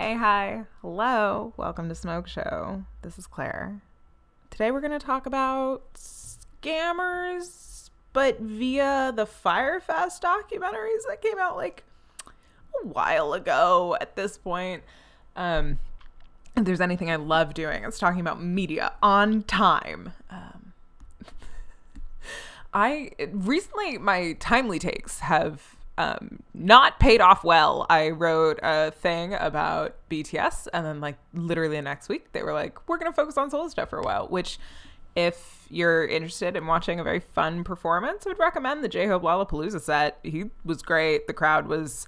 Hey, hi. Hello. Welcome to Smoke Show. This is Claire. Today we're going to talk about scammers, but via the Fyre Fest documentaries that came out like a while ago at this point. Um, if there's anything I love doing, it's talking about media on time. Um, I recently, my timely takes have um, not paid off well. I wrote a thing about BTS, and then like literally the next week, they were like, "We're gonna focus on solo stuff for a while." Which, if you're interested in watching a very fun performance, I would recommend the J Hope Lollapalooza set. He was great. The crowd was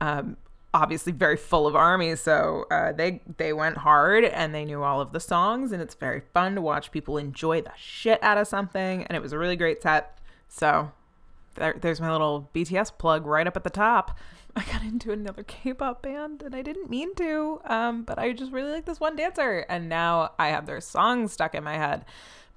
um, obviously very full of army so uh, they they went hard and they knew all of the songs, and it's very fun to watch people enjoy the shit out of something. And it was a really great set. So there, there's my little BTS plug right up at the top. I got into another K-pop band and I didn't mean to, um, but I just really like this one dancer, and now I have their songs stuck in my head.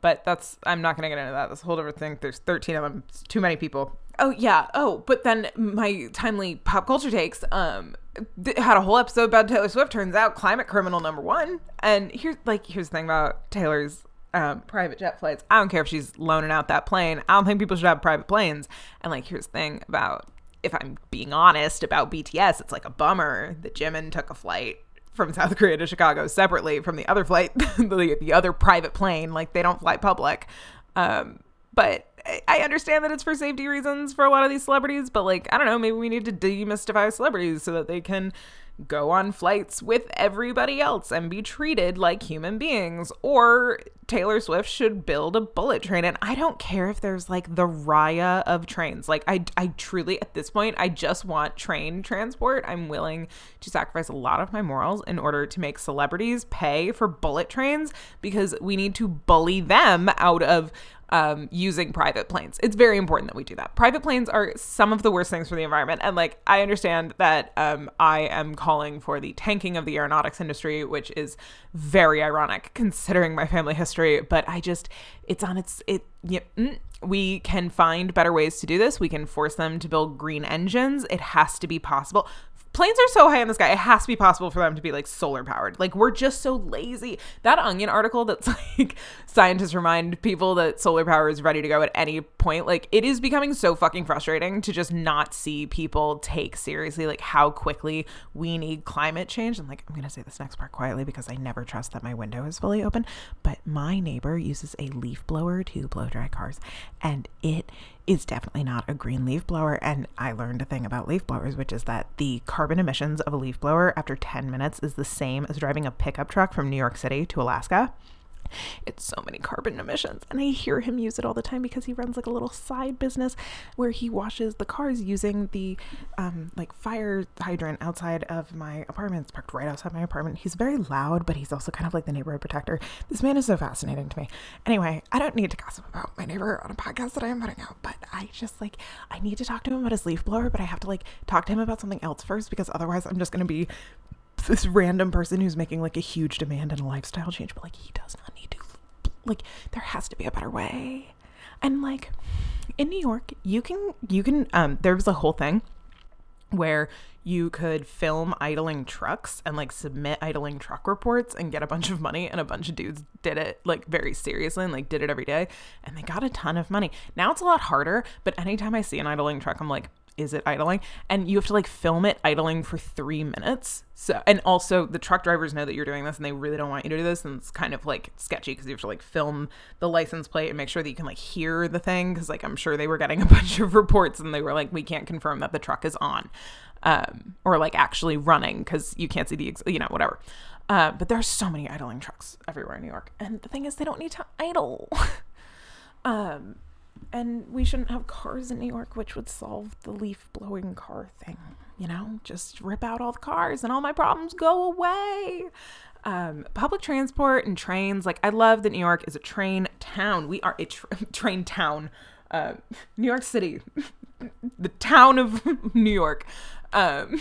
But that's I'm not gonna get into that. That's a whole different thing. There's 13 of them. It's too many people. Oh yeah. Oh, but then my timely pop culture takes um th- had a whole episode about Taylor Swift. Turns out climate criminal number one. And here's like here's the thing about Taylor's um, private jet flights. I don't care if she's loaning out that plane. I don't think people should have private planes. And like, here's the thing about if I'm being honest about BTS, it's like a bummer that Jimin took a flight from South Korea to Chicago separately from the other flight, the, the other private plane. Like they don't fly public. Um, but I understand that it's for safety reasons for a lot of these celebrities, but like, I don't know, maybe we need to demystify celebrities so that they can go on flights with everybody else and be treated like human beings. Or Taylor Swift should build a bullet train. And I don't care if there's like the Raya of trains. Like, I, I truly, at this point, I just want train transport. I'm willing to sacrifice a lot of my morals in order to make celebrities pay for bullet trains because we need to bully them out of um, using private planes. It's very important that we do that. Private planes are some of the worst things for the environment. And like, I understand that um, I am calling for the tanking of the aeronautics industry, which is very ironic considering my family history. But I just, it's on its, it, yeah, mm, we can find better ways to do this. We can force them to build green engines. It has to be possible planes are so high in the sky, it has to be possible for them to be like solar powered. Like we're just so lazy. That Onion article that's like scientists remind people that solar power is ready to go at any point. Like it is becoming so fucking frustrating to just not see people take seriously like how quickly we need climate change. And like I'm gonna say this next part quietly because I never trust that my window is fully open. But my neighbor uses a leaf blower to blow dry cars, and it is definitely not a green leaf blower. And I learned a thing about leaf blowers, which is that the carbon emissions of a leaf blower after 10 minutes is the same as driving a pickup truck from New York City to Alaska. It's so many carbon emissions. And I hear him use it all the time because he runs like a little side business where he washes the cars using the um, like fire hydrant outside of my apartment. It's parked right outside my apartment. He's very loud, but he's also kind of like the neighborhood protector. This man is so fascinating to me. Anyway, I don't need to gossip about my neighbor on a podcast that I am putting out, but I just like, I need to talk to him about his leaf blower, but I have to like talk to him about something else first because otherwise I'm just going to be this random person who's making like a huge demand and a lifestyle change, but like he does not need to. Like there has to be a better way. And like in New York, you can you can um there was a whole thing where you could film idling trucks and like submit idling truck reports and get a bunch of money and a bunch of dudes did it like very seriously and like did it every day and they got a ton of money. Now it's a lot harder, but anytime I see an idling truck I'm like is it idling? And you have to like film it idling for three minutes. So, and also the truck drivers know that you're doing this and they really don't want you to do this. And it's kind of like sketchy because you have to like film the license plate and make sure that you can like hear the thing. Cause like I'm sure they were getting a bunch of reports and they were like, we can't confirm that the truck is on um, or like actually running because you can't see the, ex- you know, whatever. Uh, but there are so many idling trucks everywhere in New York. And the thing is, they don't need to idle. um, and we shouldn't have cars in New York, which would solve the leaf blowing car thing. You know, just rip out all the cars and all my problems go away. Um, public transport and trains, like I love that New York is a train town. We are a tra- train town. Uh, New York City, the town of New York. Um,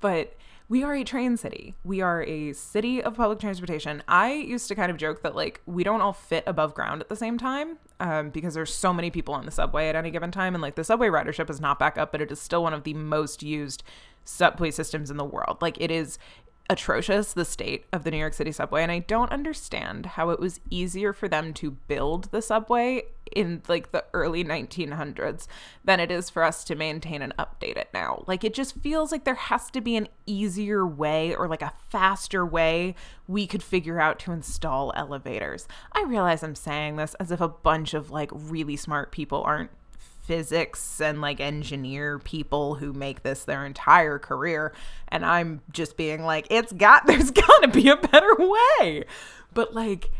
but we are a train city. We are a city of public transportation. I used to kind of joke that like we don't all fit above ground at the same time um, because there's so many people on the subway at any given time, and like the subway ridership is not back up, but it is still one of the most used subway systems in the world. Like it is atrocious the state of the New York City subway and I don't understand how it was easier for them to build the subway in like the early 1900s than it is for us to maintain and update it now. Like it just feels like there has to be an easier way or like a faster way we could figure out to install elevators. I realize I'm saying this as if a bunch of like really smart people aren't physics and like engineer people who make this their entire career and I'm just being like it's got there's got to be a better way. But like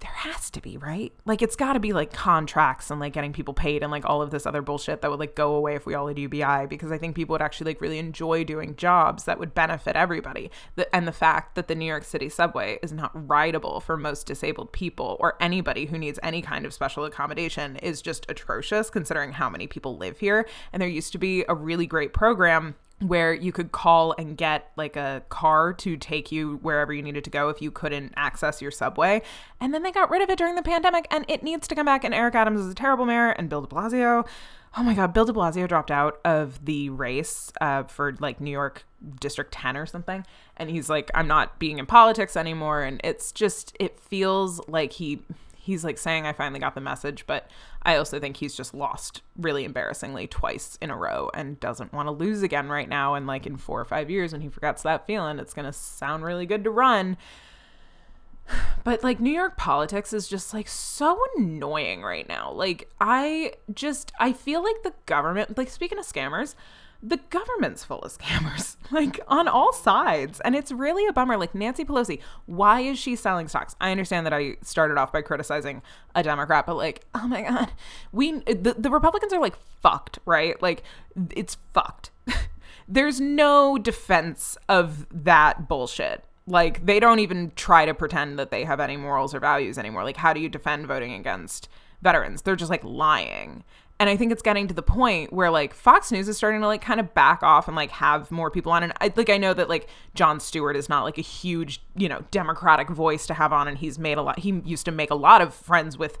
there has to be, right? Like it's got to be like contracts and like getting people paid and like all of this other bullshit that would like go away if we all had UBI because I think people would actually like really enjoy doing jobs that would benefit everybody. The, and the fact that the New York City subway is not rideable for most disabled people or anybody who needs any kind of special accommodation is just atrocious considering how many people live here. And there used to be a really great program where you could call and get like a car to take you wherever you needed to go if you couldn't access your subway. And then they got rid of it during the pandemic and it needs to come back. And Eric Adams is a terrible mayor and Bill de Blasio. Oh my God, Bill de Blasio dropped out of the race uh, for like New York District 10 or something. And he's like, I'm not being in politics anymore. And it's just, it feels like he he's like saying I finally got the message, but I also think he's just lost really embarrassingly twice in a row and doesn't want to lose again right now. And like in four or five years when he forgets that feeling, it's gonna sound really good to run. But like New York politics is just like so annoying right now. Like I just I feel like the government like speaking of scammers, the government's full of scammers, like on all sides. And it's really a bummer. Like Nancy Pelosi, why is she selling stocks? I understand that I started off by criticizing a Democrat, but like, oh my God, we, the, the Republicans are like fucked, right? Like, it's fucked. There's no defense of that bullshit. Like, they don't even try to pretend that they have any morals or values anymore. Like, how do you defend voting against veterans? They're just like lying. And I think it's getting to the point where like Fox News is starting to like kind of back off and like have more people on. And I like I know that like Jon Stewart is not like a huge, you know, democratic voice to have on and he's made a lot he used to make a lot of friends with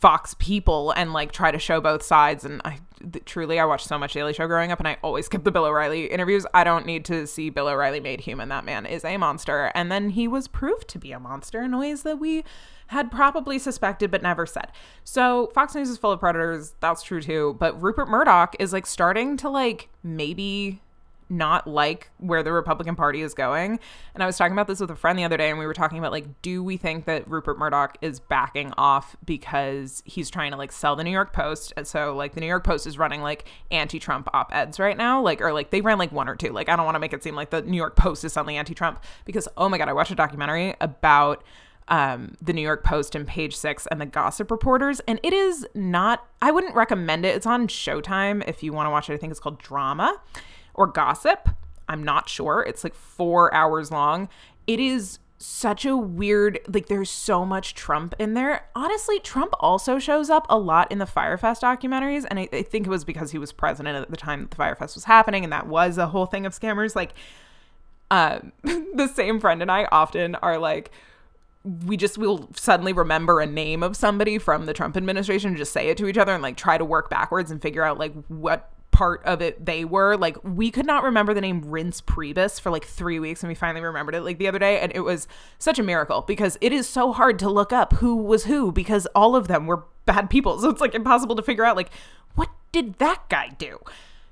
Fox people and like try to show both sides. And I th- truly, I watched so much Daily Show growing up, and I always skip the Bill O'Reilly interviews. I don't need to see Bill O'Reilly made human. That man is a monster, and then he was proved to be a monster in ways that we had probably suspected but never said. So Fox News is full of predators. That's true too. But Rupert Murdoch is like starting to like maybe not like where the Republican Party is going. And I was talking about this with a friend the other day, and we were talking about like, do we think that Rupert Murdoch is backing off because he's trying to like sell the New York Post? And so like the New York Post is running like anti-Trump op-eds right now, like or like they ran like one or two. Like I don't want to make it seem like the New York Post is suddenly anti-Trump because oh my god, I watched a documentary about um, the New York Post and Page Six and the Gossip Reporters, and it is not. I wouldn't recommend it. It's on Showtime if you want to watch it. I think it's called Drama or Gossip. I'm not sure. It's like four hours long. It is such a weird like there's so much trump in there honestly trump also shows up a lot in the Fyre Fest documentaries and I, I, think it was because he was president at the time that the Fyre Fest was happening and that was a whole thing of scammers like um the same friend and i often are like we just will suddenly remember a name of somebody from the Trump administration and just say it to each other and like try to work backwards and figure out like what part of it they were. Like we could not remember the name Reince Priebus for like three weeks and we finally remembered it like the other day and it was such a miracle because it is so hard to look up who was who because all of them were bad people. So it's like impossible to figure out like what did that guy do?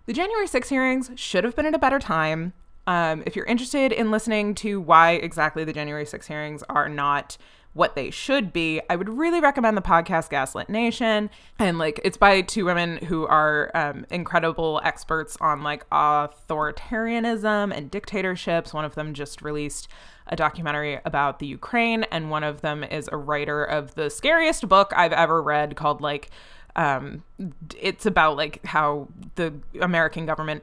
The January 6 hearings should have been at a better time. Um, if you're interested in listening to why exactly the January 6 hearings are not what they should be, I would really recommend the podcast Gaslit Nation. And like, it's by two women who are um, incredible experts on like authoritarianism and dictatorships. One of them just released a documentary about the Ukraine, and one of them is a writer of the scariest book I've ever read called like um, it's about like how the American government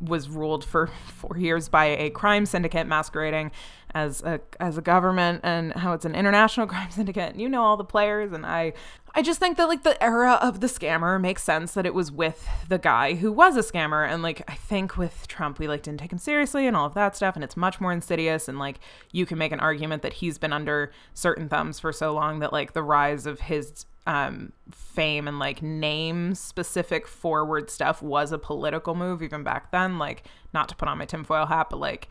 was ruled for four years by a crime syndicate masquerading as a as a government and how it's an international crime syndicate. You know all the players, and I I just think that like the era of the scammer makes sense that it was with the guy who was a scammer, and like I think with Trump we like didn't take him seriously and all of that stuff, and it's much more insidious, and like you can make an argument that he's been under certain thumbs for so long that like the rise of his um, fame and like name specific forward stuff was a political move even back then. Like, not to put on my tinfoil hat, but like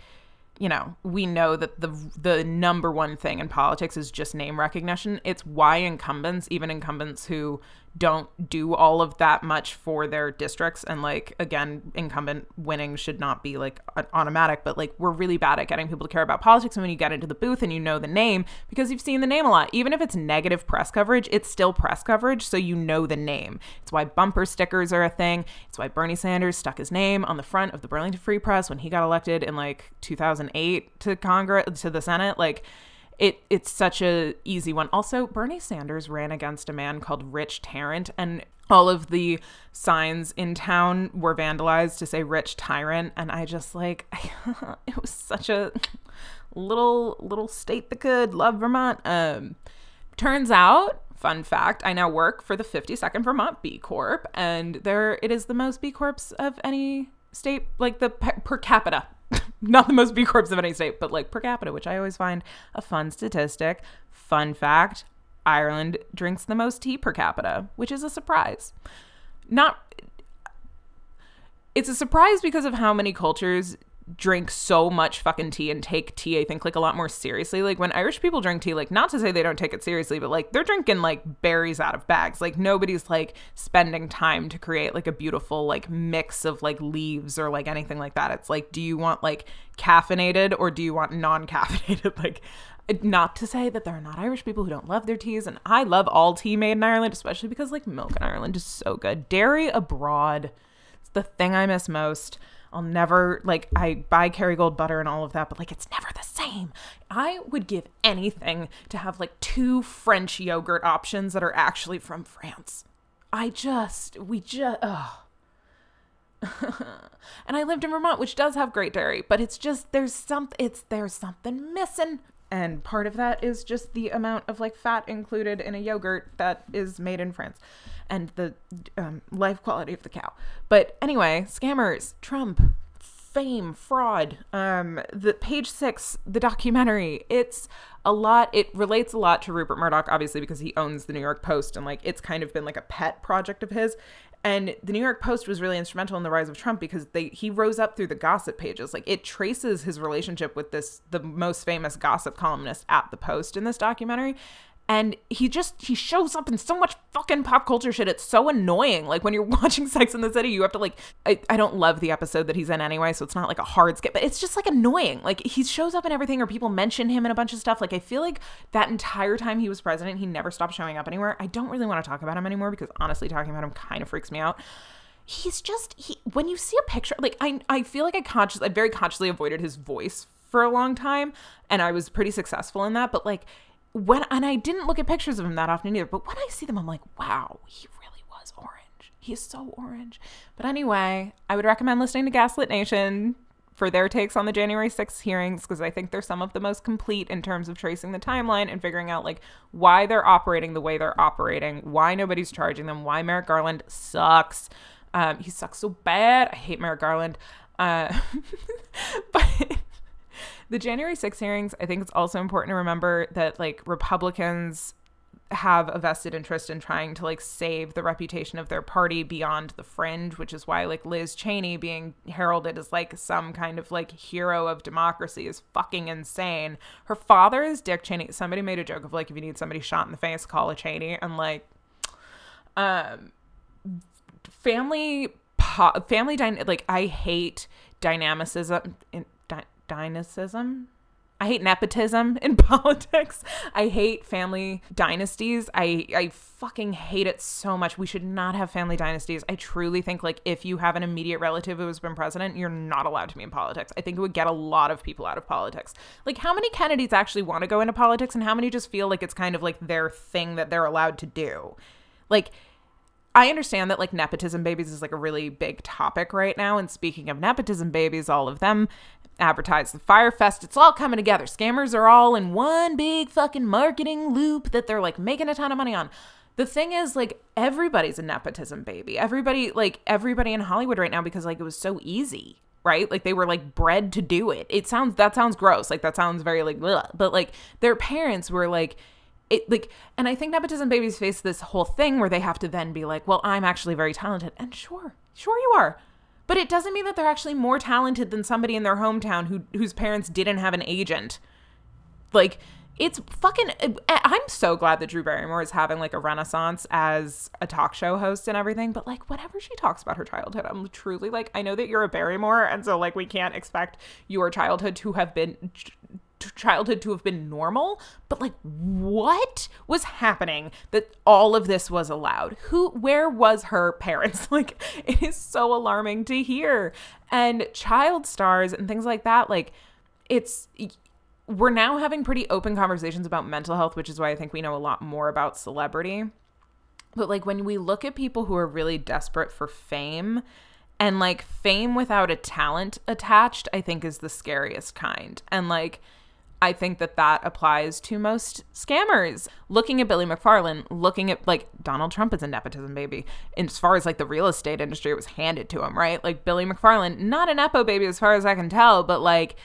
you know, we know that the the number one thing in politics is just name recognition. It's why incumbents, even incumbents who don't do all of that much for their districts. And like again incumbent winning should not be like automatic but like we're really bad at getting people to care about politics. And when you get into the booth and you know the name because you've seen the name a lot even if it's negative press coverage it's still press coverage. So you know the name. It's why bumper stickers are a thing. It's why Bernie Sanders stuck his name on the front of the Burlington Free Press when he got elected in like 2008 to Congress to the Senate. Like it it's such a easy one. Also, Bernie Sanders ran against a man called Rich Tarrant, and all of the signs in town were vandalized to say "Rich Tyrant," and I just like it was such a little little state that could love Vermont. Um, turns out. Fun fact, I now work for the 52nd Vermont B Corp and there it is the most B Corps of any state like the per capita not the most B Corps of any state, but like per capita, which I always find a fun statistic. Fun fact Ireland drinks the most tea per capita, which is a surprise. Not. It's a surprise because of how many cultures drink so much fucking tea and take tea, I think, like a lot more seriously. Like when Irish people drink tea, like not to say they don't take it seriously, but like they're drinking like berries out of bags. Like nobody's like spending time to create like a beautiful like mix of like leaves or like anything like that. It's like, do you want like caffeinated or do you want non caffeinated? like, not to say that there are not Irish people who don't love their teas, and I love all tea made in Ireland, especially because like milk in Ireland is so good. Dairy abroad, it's the thing I miss most. I'll never like I buy Kerrygold butter and all of that, but like it's never the same. I would give anything to have like two French yogurt options that are actually from France. I just we just oh. and I lived in Vermont, which does have great dairy, but it's just there's some it's there's something missing. And part of that is just the amount of like fat included in a yogurt that is made in France and the um, life quality of the cow. But anyway, scammers, Trump, fame, fraud. Um, the page six, the documentary. It's a lot. It relates a lot to Rupert Murdoch, obviously, because he owns the New York Post, and like it's kind of been like a pet project of his. And the New York Post was really instrumental in the rise of Trump because they he rose up through the gossip pages. Like it traces his relationship with this the most famous gossip columnist at the Post in this documentary and he just he shows up in so much fucking pop culture shit. It's so annoying. Like when you're watching sex in the city you have to like I, I don't love the episode that he's in anyway so it's not like a hard skip but it's just like annoying. Like he shows up in everything or people mention him in a bunch of stuff. Like i feel like that entire time he was president he never stopped showing up anywhere. I don't really want to talk about him anymore because honestly talking about him kind of freaks me out. He's just he when you see a picture like i i feel like i conscious i very consciously avoided his voice for a long time and i was pretty successful in that but like when and I didn't look at pictures of him that often either, but when I see them, I'm like, wow, he really was orange. He is so orange. But anyway, I would recommend listening to Gaslit Nation for their takes on the January 6th hearings because I think they're some of the most complete in terms of tracing the timeline and figuring out like why they're operating the way they're operating, why nobody's charging them, why Merrick Garland sucks. Um, he sucks so bad. I hate Merrick Garland. Uh, but the January 6 hearings, I think it's also important to remember that like Republicans have a vested interest in trying to like save the reputation of their party beyond the fringe, which is why like Liz Cheney being heralded as like some kind of like hero of democracy is fucking insane. Her father is Dick Cheney. Somebody made a joke of like if you need somebody shot in the face, call a Cheney, and like, um, family, po- family, dy- like I hate dynamicism. In, dynastism. I hate nepotism in politics. I hate family dynasties. I I fucking hate it so much. We should not have family dynasties. I truly think like if you have an immediate relative who has been president, you're not allowed to be in politics. I think it would get a lot of people out of politics. Like how many Kennedys actually want to go into politics and how many just feel like it's kind of like their thing that they're allowed to do? Like I understand that like nepotism babies is like a really big topic right now. And speaking of nepotism babies, all of them advertise the Fyre Fest. It's all coming together. Scammers are all in one big fucking marketing loop that they're like making a ton of money on. The thing is, like, everybody's a nepotism baby. Everybody, like, everybody in Hollywood right now because, like, it was so easy, right? Like, they were, like, bred to do it. It sounds, that sounds gross. Like, that sounds very, like, but, like, their parents were, like, it like and i think nepotism babies face this whole thing where they have to then be like well i'm actually very talented and sure sure you are but it doesn't mean that they're actually more talented than somebody in their hometown who whose parents didn't have an agent. Like it's fucking eh, i'm so glad that drew barrymore is having like a renaissance as a talk show host and everything but like whenever she talks about her childhood i'm truly like i know that you're a barrymore and so like we can't expect your childhood to have been childhood to have been normal, but like what was happening that all of this was allowed? Who where was her parents? Like it is so alarming to hear. And child stars and things like that like it's we're now having pretty open conversations about mental health, which is why I think we know a lot more about celebrity. But like when we look at people who are really desperate for fame, and like fame without a talent attached, I think is the scariest kind. And like I think that that applies to most scammers. Looking at Billy McFarland, looking at like Donald Trump is a nepotism baby. And as far as like the real estate industry, it was handed to him, right? Like Billy McFarland, not a nepo baby as far as I can tell, but like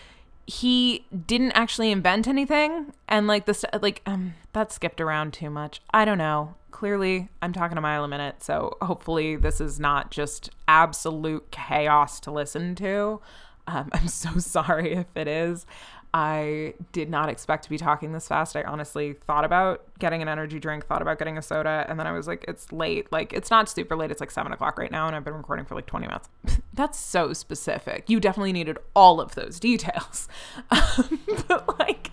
he didn't actually invent anything. And like this, like, um, that skipped around too much. I don't know. Clearly, I'm talking a mile a minute. So hopefully, this is not just absolute chaos to listen to. Um, I'm so sorry if it is. I did not expect to be talking this fast. I honestly thought about getting an energy drink, thought about getting a soda, and then I was like, it's late. Like, it's not super late. It's like seven o'clock right now, and I've been recording for like 20 minutes. That's so specific. You definitely needed all of those details. but like,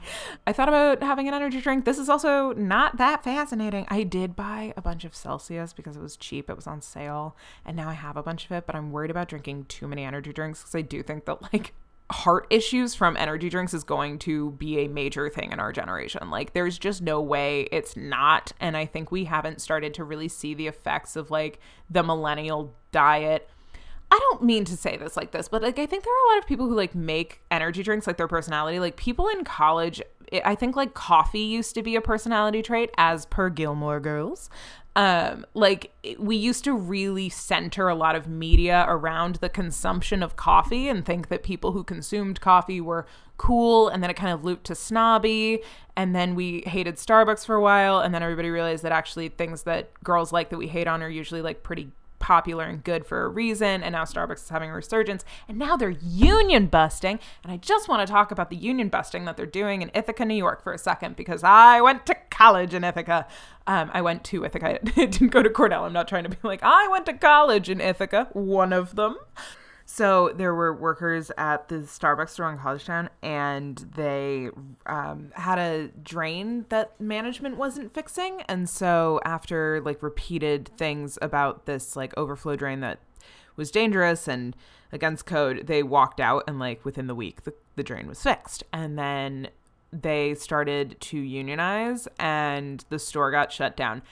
I thought about having an energy drink. This is also not that fascinating. I did buy a bunch of Celsius because it was cheap, it was on sale, and now I have a bunch of it, but I'm worried about drinking too many energy drinks because I do think that like heart issues from energy drinks is going to be a major thing in our generation. Like there's just no way it's not and I think we haven't started to really see the effects of like the millennial diet. I don't mean to say this like this, but like I think there are a lot of people who like make energy drinks like their personality. Like people in college, I think like coffee used to be a personality trait as per Gilmore Girls um like we used to really center a lot of media around the consumption of coffee and think that people who consumed coffee were cool and then it kind of looped to snobby. And then we hated Starbucks for a while. And then everybody realized that actually things that girls like that we hate on are usually like pretty popular and good for a reason. And now Starbucks is having a resurgence. And now they're union busting. And I just want to talk about the union busting that they're doing in Ithaca, New York for a second because I went to college in Ithaca. Um, I went to Ithaca. I didn't go to Cornell. I'm not trying to be like, I went to college in Ithaca, one of them. So there were workers at the Starbucks store in Collegetown, and they um, had a drain that management wasn't fixing. And so after like repeated things about this like overflow drain that was dangerous and against code, they walked out, and like within the week, the, the drain was fixed. And then they started to unionize, and the store got shut down.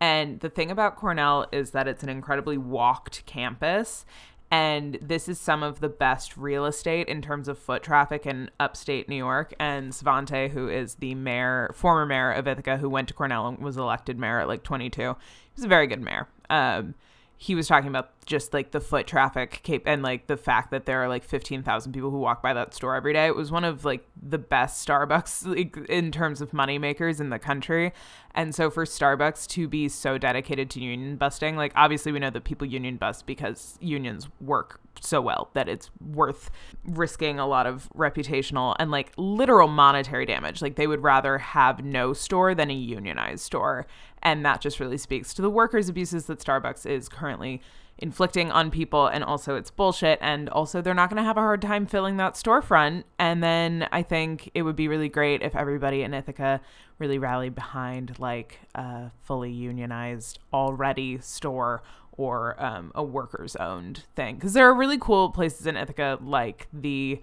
And the thing about Cornell is that it's an incredibly walked campus and this is some of the best real estate in terms of foot traffic in upstate New York. And Svante, who is the mayor, former mayor of Ithaca, who went to Cornell and was elected mayor at like 22, he was a very good mayor. Um, he was talking about just like the foot traffic and like the fact that there are like 15,000 people who walk by that store every day. It was one of like the best Starbucks like, in terms of money makers in the country. And so for Starbucks to be so dedicated to union busting, like obviously we know that people union bust because unions work so well that it's worth risking a lot of reputational and like literal monetary damage. Like they would rather have no store than a unionized store. And that just really speaks to the workers' abuses that Starbucks is currently inflicting on people. And also, it's bullshit. And also, they're not going to have a hard time filling that storefront. And then I think it would be really great if everybody in Ithaca really rallied behind like a fully unionized already store or um, a workers owned thing. Because there are really cool places in Ithaca like the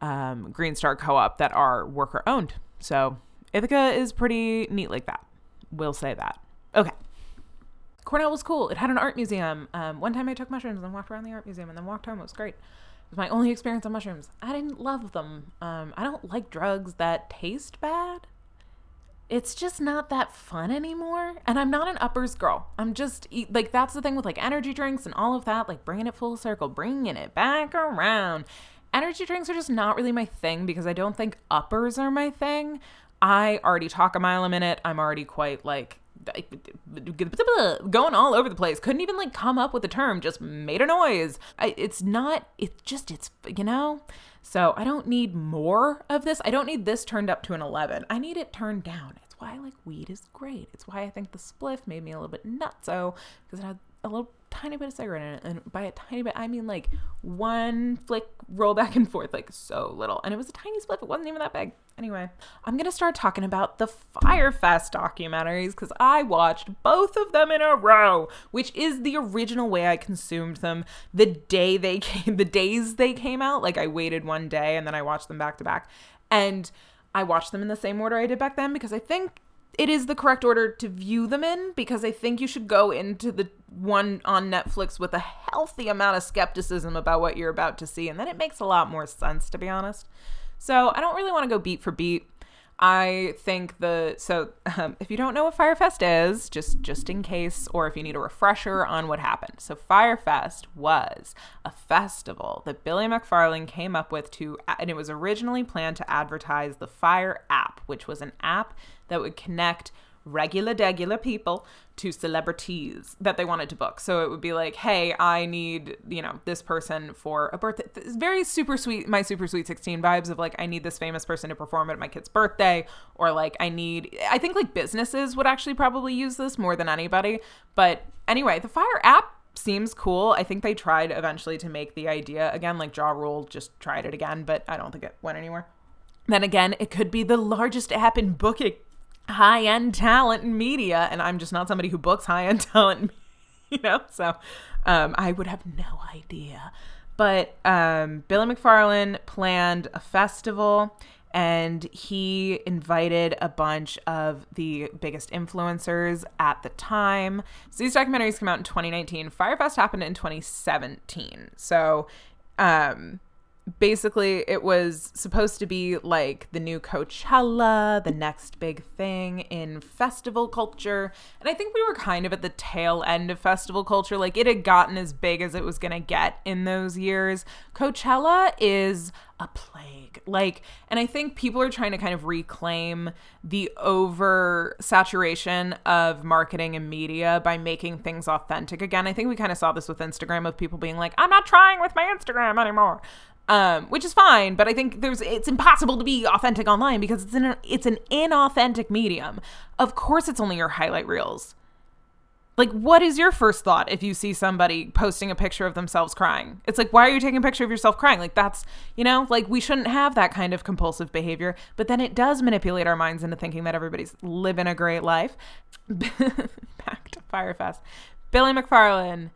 um, Green Star Co op that are worker owned. So Ithaca is pretty neat like that. We'll say that. Okay. Cornell was cool. It had an art museum. Um, one time I took mushrooms and walked around the art museum and then walked home. It was great. It was my only experience on mushrooms. I didn't love them. Um, I don't like drugs that taste bad. It's just not that fun anymore. And I'm not an uppers girl. I'm just like, that's the thing with like energy drinks and all of that, like bringing it full circle, bringing it back around. Energy drinks are just not really my thing because I don't think uppers are my thing. I already talk a mile a minute. I'm already quite like going all over the place. Couldn't even like come up with a term, just made a noise. I, it's not, it's just, it's, you know? So I don't need more of this. I don't need this turned up to an 11. I need it turned down. It's why I like weed is great. It's why I think the spliff made me a little bit nutso because it had a little tiny bit of cigarette in it. And by a tiny bit, I mean like one flick roll back and forth, like so little. And it was a tiny spliff. It wasn't even that big. Anyway, I'm going to start talking about the Fyre Fest documentaries because I watched both of them in a row, which is the original way I consumed them the day they came, the days they came out. Like I waited one day and then I watched them back to back. And I watched them in the same order I did back then because I think it is the correct order to view them in because I think you should go into the one on Netflix with a healthy amount of skepticism about what you're about to see. And then it makes a lot more sense, to be honest. So I don't really want to go beat for beat. I think the so um, if you don't know what Fyre Fest is, just just in case, or if you need a refresher on what happened. So Fyre Fest was a festival that Billy McFarland came up with to, and it was originally planned to advertise the Fyre app, which was an app that would connect regular degular people to celebrities that they wanted to book. So it would be like, hey, I need, you know, this person for a birthday. It's very super sweet, my super sweet 16 vibes of like, I need this famous person to perform at my kid's birthday. Or like, I need, I think like businesses would actually probably use this more than anybody. But anyway, the Fyre app seems cool. I think they tried eventually to make the idea again, like Ja Rule just tried it again, but I don't think it went anywhere. Then again, it could be the largest app in booking high end talent and media, and I'm just not somebody who books high end talent, you know. So um, I would have no idea. But um, Billy McFarland planned a festival and he invited a bunch of the biggest influencers at the time. So these documentaries came out in 2019. Fyre Fest happened in 2017. So um, basically it was supposed to be like the new Coachella, the next big thing in festival culture. And I think we were kind of at the tail end of festival culture. Like it had gotten as big as it was going to get in those years. Coachella is a plague. Like, and I think people are trying to kind of reclaim the over saturation of marketing and media by making things authentic again. I think we kind of saw this with Instagram of people being like, I'm not trying with my Instagram anymore um, which is fine. But I think there's it's impossible to be authentic online because it's an it's an inauthentic medium. Of course, it's only your highlight reels. Like, what is your first thought if you see somebody posting a picture of themselves crying? It's like, why are you taking a picture of yourself crying? Like, that's, you know, like we shouldn't have that kind of compulsive behavior. But then it does manipulate our minds into thinking that everybody's living a great life. Back to Fyre Fest. Billy McFarland.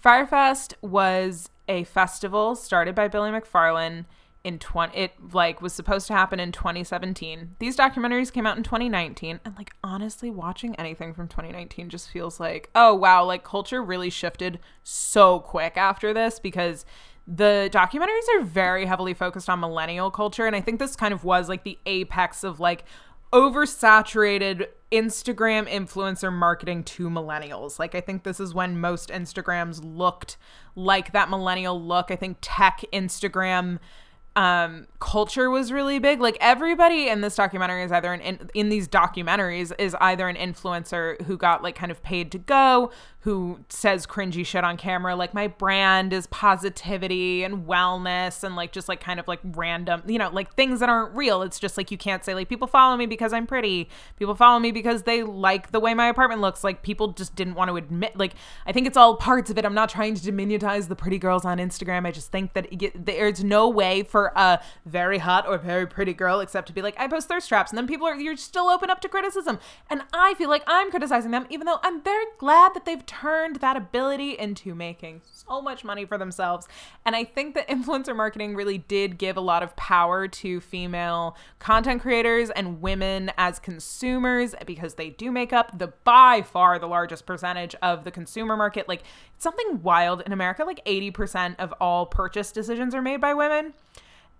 Fyre Fest was a festival started by Billy McFarland in 20 it like was supposed to happen in 2017. These documentaries came out in 2019 and like honestly watching anything from 2019 just feels like oh wow, like culture really shifted so quick after this because the documentaries are very heavily focused on millennial culture and I think this kind of was like the apex of like oversaturated Instagram influencer marketing to millennials. Like, I think this is when most Instagrams looked like that millennial look. I think tech Instagram um, culture was really big. Like everybody in this documentary is either an in, in these documentaries is either an influencer who got like kind of paid to go, who says cringy shit on camera like my brand is positivity and wellness and like just like kind of like random you know like things that aren't real. It's just like you can't say like people follow me because i'm pretty. People follow me because they like the way my apartment looks. Like people just didn't want to admit like i think it's all parts of it. I'm not trying to diminutize the pretty girls on instagram. I just think that it, there's no way for a very hot or very pretty girl except to be like, I post thirst traps. And then people are, you're still open up to criticism. And I feel like I'm criticizing them, even though I'm very glad that they've turned that ability into making so much money for themselves. And I think that influencer marketing really did give a lot of power to female content creators and women as consumers because they do make up the by far the largest percentage of the consumer market. Like something wild in America, like 80% of all purchase decisions are made by women.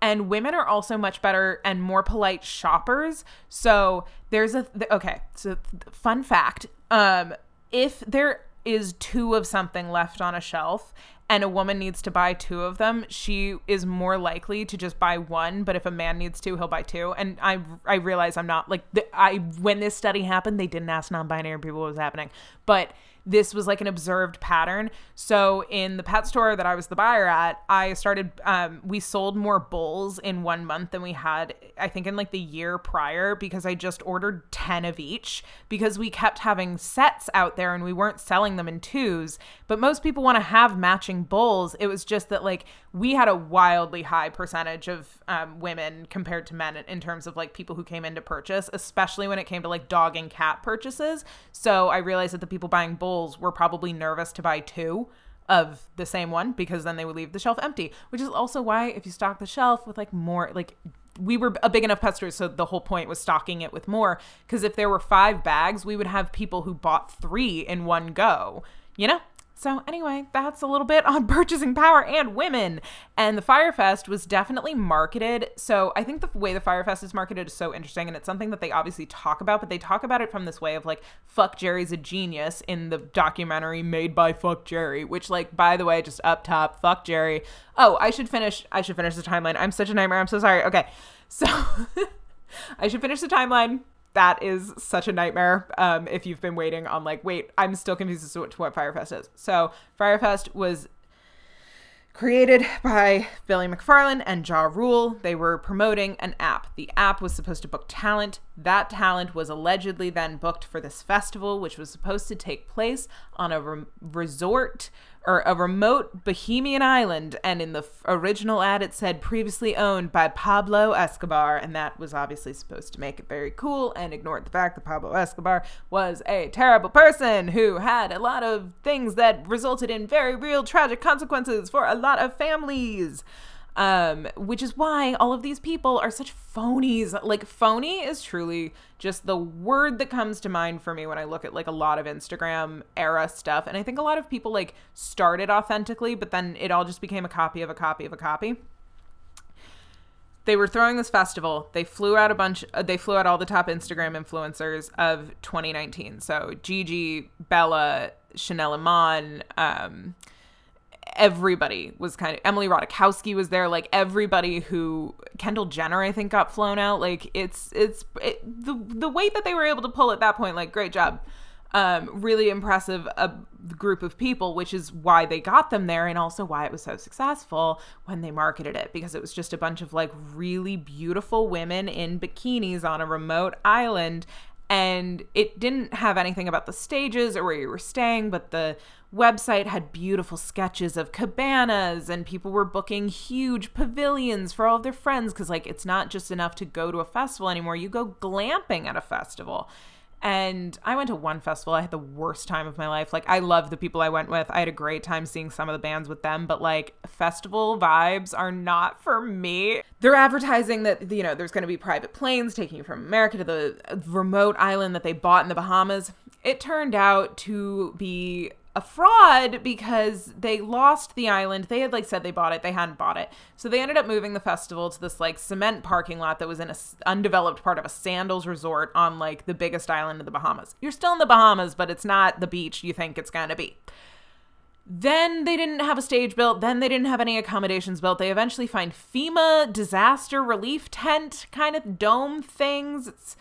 And women are also much better and more polite shoppers. So there's a okay. So fun fact: um, if there is two of something left on a shelf and a woman needs to buy two of them, she is more likely to just buy one. But if a man needs two, he'll buy two. And I I realize I'm not like the, I when this study happened, they didn't ask non-binary people what was happening, but this was like an observed pattern. So in the pet store that I was the buyer at, I started um, we sold more bowls in one month than we had I think in like the year prior because I just ordered 10 of each because we kept having sets out there and we weren't selling them in twos, but most people want to have matching bowls. It was just that like we had a wildly high percentage of um, women compared to men in terms of like people who came in to purchase, especially when it came to like dog and cat purchases. So I realized that the people buying bowls were probably nervous to buy two of the same one because then they would leave the shelf empty, which is also why if you stock the shelf with like more like we were a big enough pet store, so the whole point was stocking it with more. Because if there were five bags, we would have people who bought three in one go, you know? So, anyway, that's a little bit on purchasing power and women. And the Fyre Fest was definitely marketed. So, I think the way the Fyre Fest is marketed is so interesting. And it's something that they obviously talk about, but they talk about it from this way of like, fuck Jerry's a genius in the documentary made by Fuck Jerry, which, like, by the way, just up top, fuck Jerry. Oh, I should finish. I should finish the timeline. I'm such a nightmare. I'm so sorry. Okay. So, I should finish the timeline that is such a nightmare um, if you've been waiting on like wait i'm still confused as to what, Fyre is. So Fyre Fest was created by billy mcfarland and ja rule. They were promoting an app. The app was supposed to book talent that talent was allegedly then booked for this festival which was supposed to take place on a re- resort or a remote Bahamian island, and in the f- original ad it said previously owned by Pablo Escobar, and that was obviously supposed to make it very cool and ignored the fact that Pablo Escobar was a terrible person who had a lot of things that resulted in very real tragic consequences for a lot of families. Um, which is why all of these people are such phonies. Like phony is truly just the word that comes to mind for me when I look at like a lot of Instagram era stuff. And I think a lot of people like started authentically, but then it all just became a copy of a copy of a copy. They were throwing this festival. They flew out a bunch. Uh, they flew out all the top Instagram influencers of 2019. So Gigi, Bella, Chanel Iman, um, everybody was kind of Emily Ratajkowski was there like everybody who Kendall Jenner I think got flown out. Like it's it's it, the the way that they were able to pull at that point like great job. Um really impressive a group of people which is why they got them there and also why it was so successful when they marketed it because it was just a bunch of like really beautiful women in bikinis on a remote island. And it didn't have anything about the stages or where you were staying but the website had beautiful sketches of cabanas and people were booking huge pavilions for all of their friends because like it's not just enough to go to a festival anymore you go glamping at a festival and I went to one festival. I had the worst time of my life. Like, I love the people I went with. I had a great time seeing some of the bands with them, but like, festival vibes are not for me. They're advertising that, you know, there's going to be private planes taking you from America to the uh, remote island that they bought in the Bahamas. It turned out to be a fraud because they lost the island. They had like said they bought it, they hadn't bought it. So they ended up moving the festival to this like cement parking lot that was in a undeveloped part of a sandals resort on like the biggest island of the Bahamas. You're still in the Bahamas, but it's not the beach you think it's going to be. Then they didn't have a stage built. Then they didn't have any accommodations built. They eventually find FEMA disaster relief tent kind of dome things. It's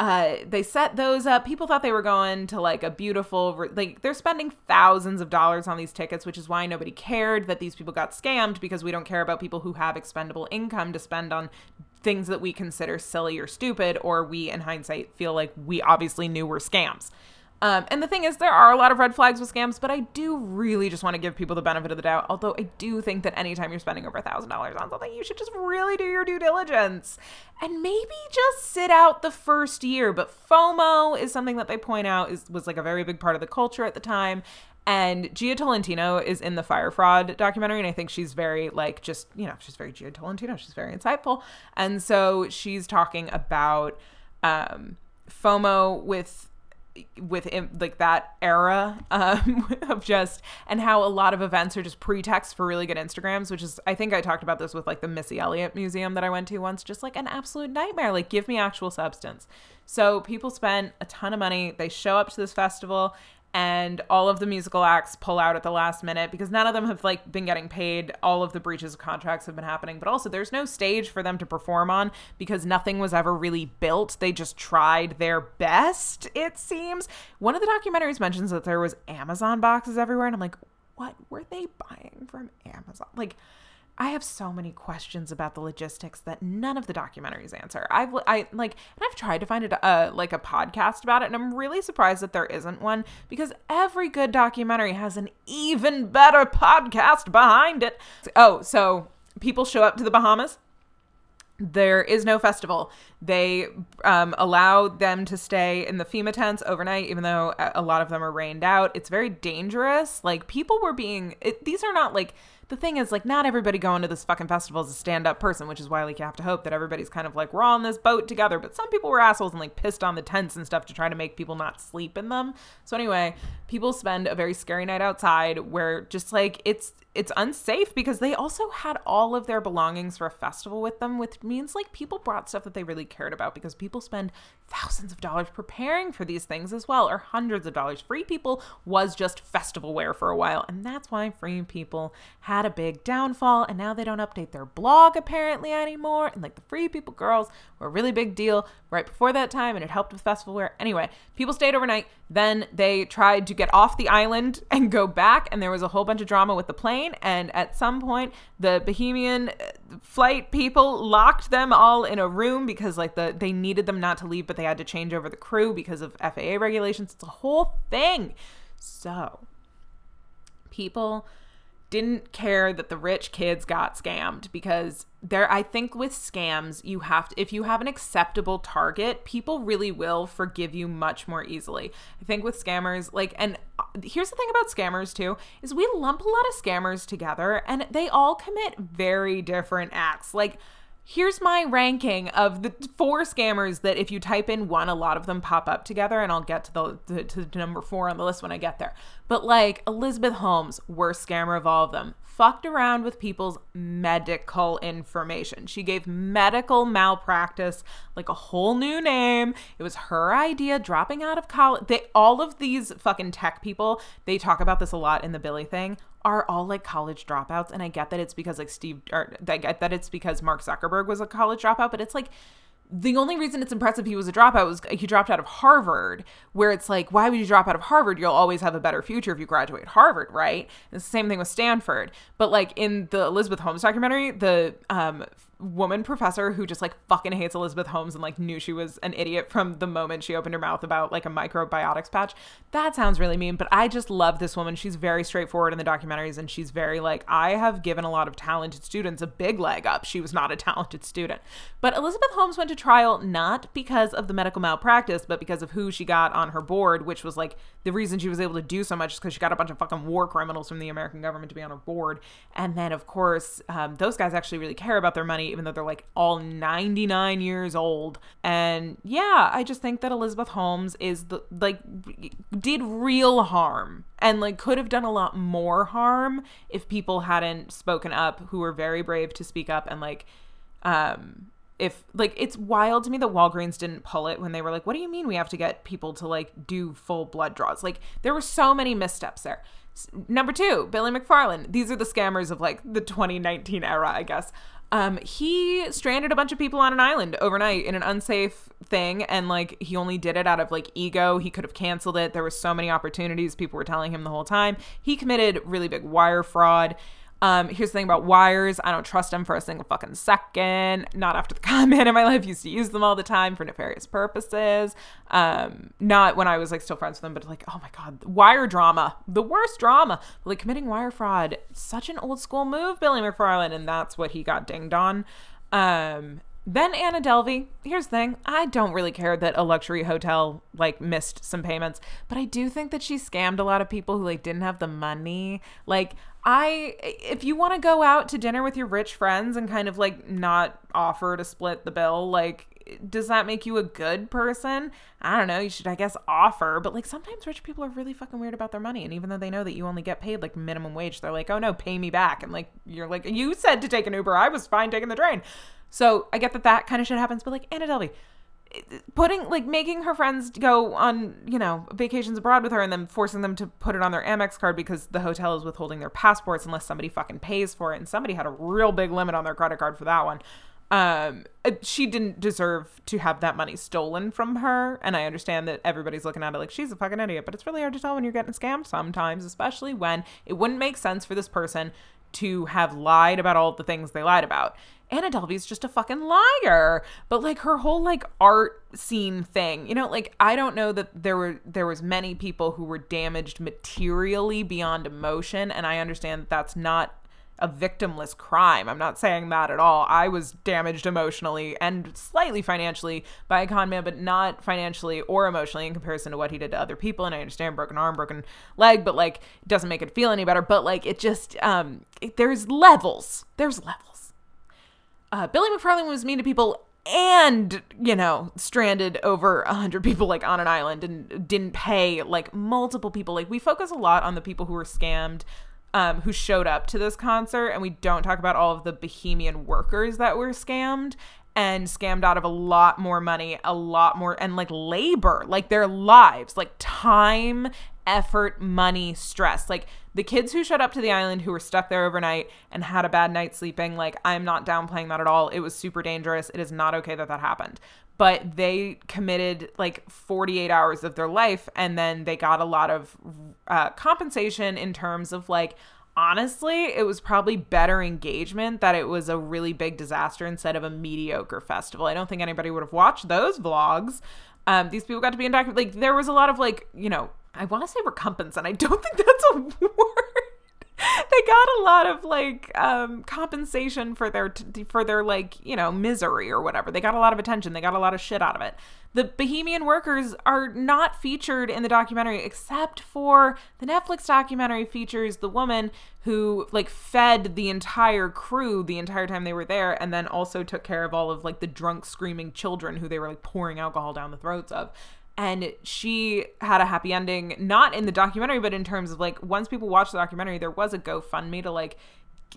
uh, they set those up. People thought they were going to like a beautiful, like they're spending thousands of dollars on these tickets, which is why nobody cared that these people got scammed because we don't care about people who have expendable income to spend on things that we consider silly or stupid, or we, in hindsight, feel like we obviously knew were scams. Um, and the thing is, there are a lot of red flags with scams, but I do really just want to give people the benefit of the doubt. Although I do think that anytime you're spending over a thousand dollars on something, you should just really do your due diligence and maybe just sit out the first year. But FOMO is something that they point out is was like a very big part of the culture at the time. And Jia Tolentino is in the Fyre Fraud documentary, and I think she's very like just you know she's very Jia Tolentino. She's very insightful, and so she's talking about um, FOMO with with like that era um, of just and how a lot of events are just pretext for really good Instagrams, which is I think I talked about this with like the Missy Elliott Museum that I went to once, just like an absolute nightmare. Like give me actual substance. So people spend a ton of money. They show up to this festival and all of the musical acts pull out at the last minute because none of them have like been getting paid. All of the breaches of contracts have been happening but also there's no stage for them to perform on because nothing was ever really built. They just tried their best it seems. One of the documentaries mentions that there was amazon boxes everywhere and i'm like what were they buying from amazon? Like I have so many questions about the logistics that none of the documentaries answer. I've I like and I've tried to find a uh, like a podcast about it and I'm really surprised that there isn't one because every good documentary has an even better podcast behind it. Oh, so people show up to the Bahamas there is no festival. They um, allow them to stay in the FEMA tents overnight, even though a lot of them are rained out. It's very dangerous. Like, people were being, it, these are not like the thing is like not everybody going to this fucking festival is a stand-up person which is why like you have to hope that everybody's kind of like we're on this boat together but some people were assholes and like pissed on the tents and stuff to try to make people not sleep in them so anyway people spend a very scary night outside where just like it's it's unsafe because they also had all of their belongings for a festival with them, which means like people brought stuff that they really cared about because people spend thousands of dollars preparing for these things as well, or hundreds of dollars. Free People was just festival wear for a while, and that's why Free People had a big downfall, and now they don't update their blog apparently anymore. And like the Free People girls were a really big deal right before that time, and it helped with festival wear. Anyway, people stayed overnight. Then they tried to get off the island and go back, and there was a whole bunch of drama with the plane. And at some point, the Bahamian uh, flight people locked them all in a room because like the they needed them not to leave, but they had to change over the crew because of FAA regulations. It's a whole thing. So people didn't care that the rich kids got scammed because there I think with scams you have to if you have an acceptable target people really will forgive you much more easily. I think with scammers like and uh, here's the thing about scammers too is we lump a lot of scammers together and they all commit very different acts. Like Here's my ranking of the four scammers that if you type in one, a lot of them pop up together, and I'll get to the, the to number four on the list when I get there. But like Elizabeth Holmes, worst scammer of all of them, fucked around with people's medical information. She gave medical malpractice like a whole new name. It was her idea dropping out of college. They all of these fucking tech people, they talk about this a lot in the Billy thing are all like college dropouts and i get that it's because like steve or i get that it's because mark zuckerberg was a college dropout but it's like the only reason it's impressive he was a dropout was he dropped out of Harvard, where it's like, why would you drop out of Harvard? You'll always have a better future if you graduate Harvard, right? It's the same thing with Stanford. But like in the Elizabeth Holmes documentary, the um, woman professor who just like fucking hates Elizabeth Holmes and like knew she was an idiot from the moment she opened her mouth about like a microbiotics patch. That sounds really mean, but I just love this woman. She's very straightforward in the documentaries and she's very like, I have given a lot of talented students a big leg up. She was not a talented student. But Elizabeth Holmes went to trial not because of the medical malpractice, but because of who she got on her board, which was like the reason she was able to do so much is because she got a bunch of fucking war criminals from the American government to be on her board. And then, of course, um, those guys actually really care about their money, even though they're like all 99 years old. And yeah, I just think that Elizabeth Holmes is the like did real harm and like could have done a lot more harm if people hadn't spoken up who were very brave to speak up and like um if like it's wild to me that Walgreens didn't pull it when they were like, "What do you mean we have to get people to like do full blood draws?" Like there were so many missteps there. Number two, Billy McFarland. These are the scammers of like the 2019 era, I guess. Um, he stranded a bunch of people on an island overnight in an unsafe thing, and like he only did it out of like ego. He could have canceled it. There were so many opportunities. People were telling him the whole time. He committed really big wire fraud Um, here's the thing about wires. I don't trust them for a single fucking second. Not after the con man in my life used to use them all the time for nefarious purposes. Um, not when I was like still friends with them, but like, oh my god, wire drama, the worst drama. Like committing wire fraud, such an old school move, Billy McFarland, and that's what he got dinged on. Um, then Anna Delvey. Here's the thing. I don't really care that a luxury hotel like missed some payments, but I do think that she scammed a lot of people who like didn't have the money. Like I if you want to go out to dinner with your rich friends and kind of like not offer to split the bill, like does that make you a good person? I don't know. You should, I guess, offer. But like sometimes rich people are really fucking weird about their money. And even though they know that you only get paid like minimum wage, they're like, oh no, pay me back. And like, you're like, you said to take an Uber. I was fine taking the train. So I get that that kind of shit happens. But like Anna Delvey, eh, putting like making her friends go on you know vacations abroad with her and then forcing them to put it on their amex card because the hotel is withholding their passports unless somebody fucking pays for it and somebody had a real big limit on their credit card for that one um she didn't deserve to have that money stolen from her and i understand that everybody's looking at it like she's a fucking idiot but it's really hard to tell when you're getting scammed sometimes especially when it wouldn't make sense for this person to have lied about all the things they lied about Anna Delvey's just a fucking liar. But like her whole like art scene thing, you know, like I don't know that there were there was many people who were damaged materially beyond emotion, and I understand that that's not a victimless crime. I'm not saying that at all. I was damaged emotionally and slightly financially by a con man, but not financially or emotionally in comparison to what he did to other people. And I understand broken arm, broken leg, but like it doesn't make it feel any better. But like it just um it, there's levels. There's levels. Uh, Billy McFarland was mean to people and you know stranded over a hundred people like on an island and didn't pay like multiple people like we focus a lot on the people who were scammed um, who showed up to this concert, and we don't talk about all of the Bahamian workers that were scammed and scammed out of a lot more money, a lot more, and like labor, like their lives, like time, effort, money, stress. Like the kids who showed up to the island who were stuck there overnight and had a bad night sleeping, like I'm not downplaying that at all. It was super dangerous. It is not okay that that happened but they committed like 48 hours of their life and then they got a lot of uh, compensation in terms of like honestly it was probably better engagement that it was a really big disaster instead of a mediocre festival. I don't think anybody would have watched those vlogs. Um, these people got to be in document like there was a lot of like you know i want to say recompense and i don't think that's a word they got a lot of like um, compensation for their t- for their like you know misery or whatever. They got a lot of attention. They got a lot of shit out of it. The Bahamian workers are not featured in the documentary except for the Netflix documentary features the woman who like fed the entire crew the entire time they were there and then also took care of all of like the drunk screaming children who they were like pouring alcohol down the throats of and she had a happy ending not in the documentary but in terms of like once people watched the documentary there was a gofundme to like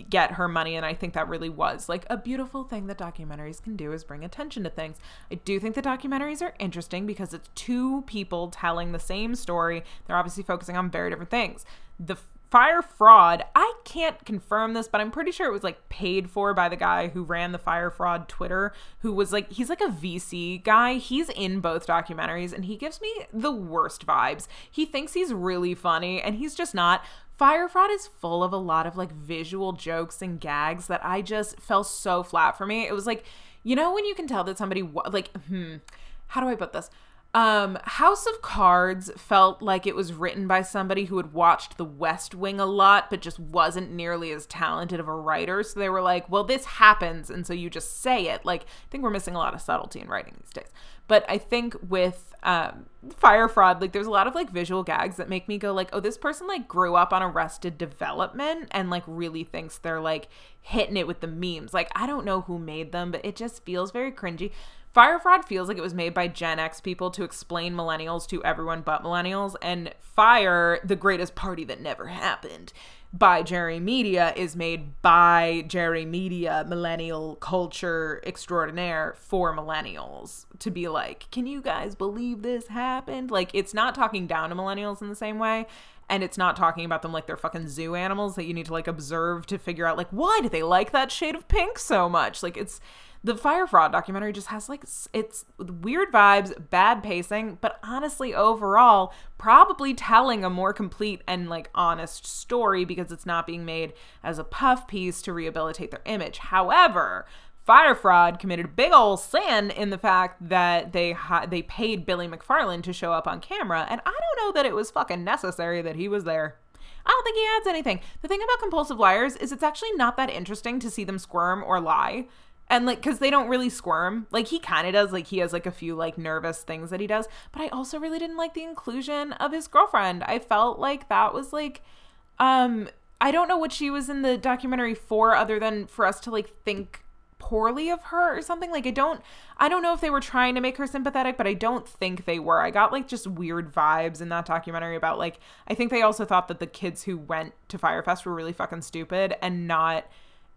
get her money and i think that really was like a beautiful thing that documentaries can do is bring attention to things. I do think the documentaries are interesting because it's two people telling the same story. They're obviously focusing on very different things. The Fyre Fraud. I can't confirm this but i'm pretty sure it was like paid for by the guy who ran the Fyre Fraud twitter who was like he's like a vc guy. He's in both documentaries and he gives me the worst vibes. He thinks he's really funny and he's just not. Fyre Fraud is full of a lot of like visual jokes and gags that i just fell so flat for me. It was like you know when you can tell that somebody like hmm how do i put this um, House of Cards felt like it was written by somebody who had watched The West Wing a lot, but just wasn't nearly as talented of a writer. So they were like, well, this happens. And so you just say it. Like, I think we're missing a lot of subtlety in writing these days. But I think with um, Fyre Fraud, like, there's a lot of like visual gags that make me go, like, oh, this person like grew up on Arrested Development and like really thinks they're like hitting it with the memes. Like, I don't know who made them, but it just feels very cringy. Fyre Fraud feels like it was made by Gen X people to explain millennials to everyone but millennials, and Fyre, the greatest party that never happened, by Jerry Media is made by Jerry Media, millennial culture extraordinaire for millennials to be like, can you guys believe this happened? Like, it's not talking down to millennials in the same way. and it's not talking about them like they're fucking zoo animals that you need to like observe to figure out like why do they like that shade of pink so much like it's the Fyre Fraud documentary just has like it's weird vibes bad pacing but honestly overall probably telling a more complete and like honest story because it's not being made as a puff piece to rehabilitate their image however Fyre Fraud committed a big old sin in the fact that they ha- they paid Billy McFarland to show up on camera, and I don't know that it was fucking necessary that he was there. I don't think he adds anything. The thing about compulsive liars is it's actually not that interesting to see them squirm or lie and like because they don't really squirm. Like he kind of does like he has like a few like nervous things that he does. But i also really didn't like the inclusion of his girlfriend. I felt like that was like um i don't know what she was in the documentary for other than for us to like think poorly of her or something. Like i don't i don't know if they were trying to make her sympathetic but i don't think they were. I got like just weird vibes in that documentary about like i think they also thought that the kids who went to Fyre Fest were really fucking stupid and not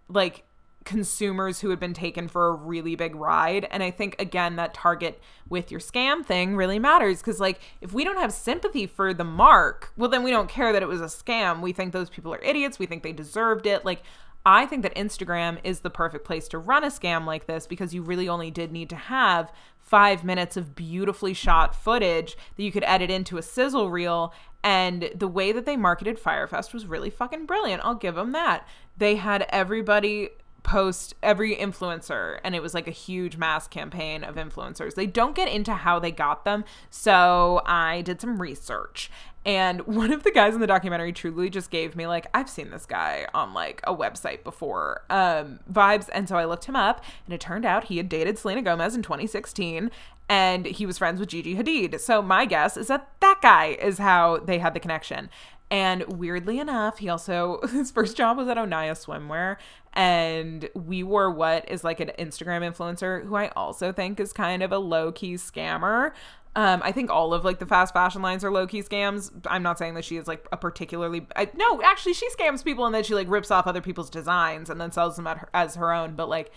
like consumers who had been taken for a really big ride. And I think, again, that target with your scam thing really matters because, like, if we don't have sympathy for the mark, well, then we don't care that it was a scam. We think those people are idiots. We think they deserved it. Like, I think that Instagram is the perfect place to run a scam like this because you really only did need to have five minutes of beautifully shot footage that you could edit into a sizzle reel. And the way that they marketed Fyre Fest was really fucking brilliant. I'll give them that. They had everybody post every influencer and it was like a huge mass campaign of influencers. They don't get into how they got them, so I did some research. And one of the guys in the documentary truly just gave me like I've seen this guy on like a website before um vibes and so I looked him up and it turned out he had dated Selena Gomez in 2016 and he was friends with Gigi Hadid. So my guess is that that guy is how they had the connection. And weirdly enough, he also his first job was at Onaya Swimwear, and we were what is like an Instagram influencer who I also think is kind of a low key scammer. Um, I think all of like the fast fashion lines are low key scams. I'm not saying that she is like a particularly I, no, actually she scams people and then she like rips off other people's designs and then sells them her, as her own. But like,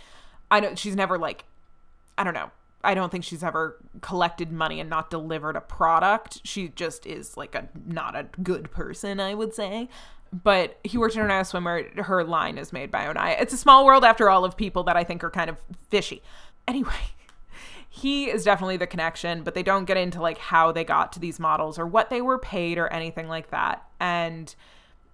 I don't. She's never like, I don't know. I don't think she's ever collected money and not delivered a product. She just is like a not a good person, I would say. But he worked in Onaya Swimmer. Her line is made by Onaya. It's a small world after all of people that I think are kind of fishy. Anyway, he is definitely the connection, but they don't get into like how they got to these models or what they were paid or anything like that. And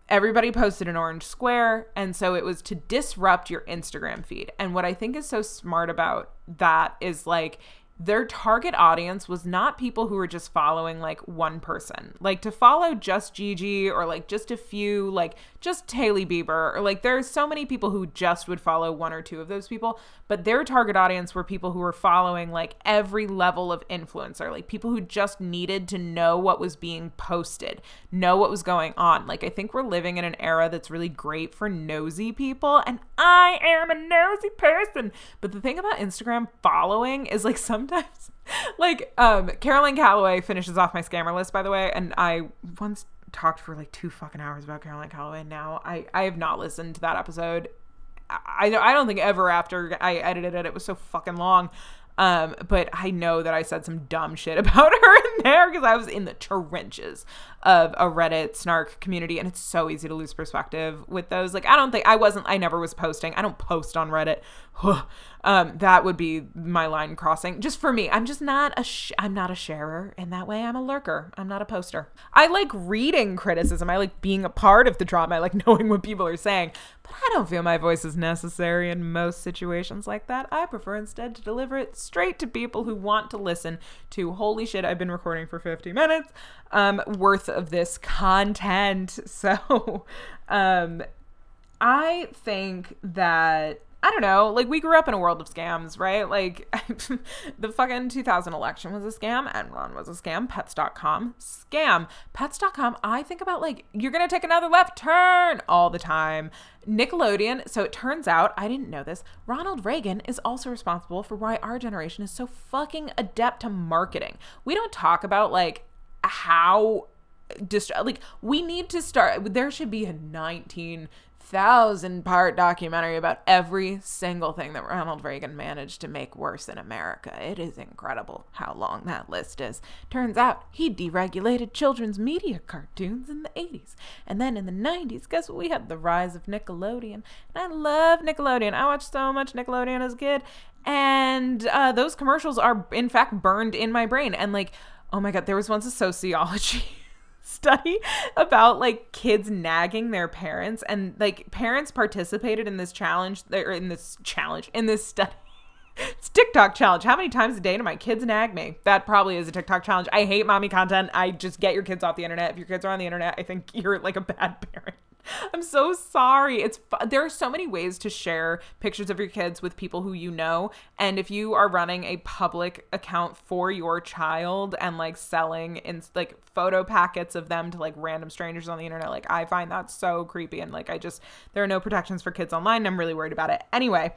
everybody posted an orange square and so it was to disrupt your Instagram feed. And what I think is so smart about that is like their target audience was not people who were just following like one person. Like to follow just Gigi or like just a few, like just Hailey Bieber, like there are so many people who just would follow one or two of those people, but their target audience were people who were following like every level of influencer, like people who just needed to know what was being posted, know what was going on. Like I think we're living in an era that's really great for nosy people, and I am a nosy person. But the thing about Instagram following is like sometimes like um Caroline Calloway finishes off my scammer list by the way, and I once talked for like two fucking hours about Caroline Calloway. Now I I have not listened to that episode. I I don't think ever after I edited it it was so fucking long. Um, but I know that I said some dumb shit about her in there because I was in the trenches of a Reddit snark community, and it's so easy to lose perspective with those. Like, I don't think I wasn't, I never was posting. I don't post on Reddit. um, that would be my line crossing. Just for me, I'm just not a, sh- I'm not a sharer in that way. I'm a lurker. I'm not a poster. I like reading criticism. I like being a part of the drama. I like knowing what people are saying, but I don't feel my voice is necessary in most situations like that. I prefer instead to deliver it straight to people who want to listen to holy shit, I've been recording for 50 minutes um, worth of this content. So um, I think that I don't know. Like we grew up in a world of scams, right? Like the fucking 2000 election was a scam, Enron was a scam, pets.com scam. Pets.com, I think about like you're going to take another left turn all the time. Nickelodeon, so it turns out, I didn't know this, Ronald Reagan is also responsible for why our generation is so fucking adept to marketing. We don't talk about like how just like we need to start there should be a 19 thousand part documentary about every single thing that Ronald Reagan managed to make worse in America. It is incredible how long that list is. Turns out he deregulated children's media cartoons in the 80s. And then in the 90s, guess what? We had the rise of Nickelodeon. And I love Nickelodeon. I watched so much Nickelodeon as a kid. And uh, those commercials are, in fact, burned in my brain. And like, oh my God, there was once a sociology. study about like kids nagging their parents and like parents participated in this challenge or in this challenge in this study it's TikTok challenge. How many times a day do my kids nag me? That probably is a TikTok challenge. I hate mommy content. I just get your kids off the internet. If your kids are on the internet, I think you're like a bad parent. I'm so sorry. It's there are so many ways to share pictures of your kids with people who you know, and if you are running a public account for your child and like selling in like photo packets of them to like random strangers on the internet, like I find that so creepy and like I just there are no protections for kids online. I'm really worried about it. Anyway,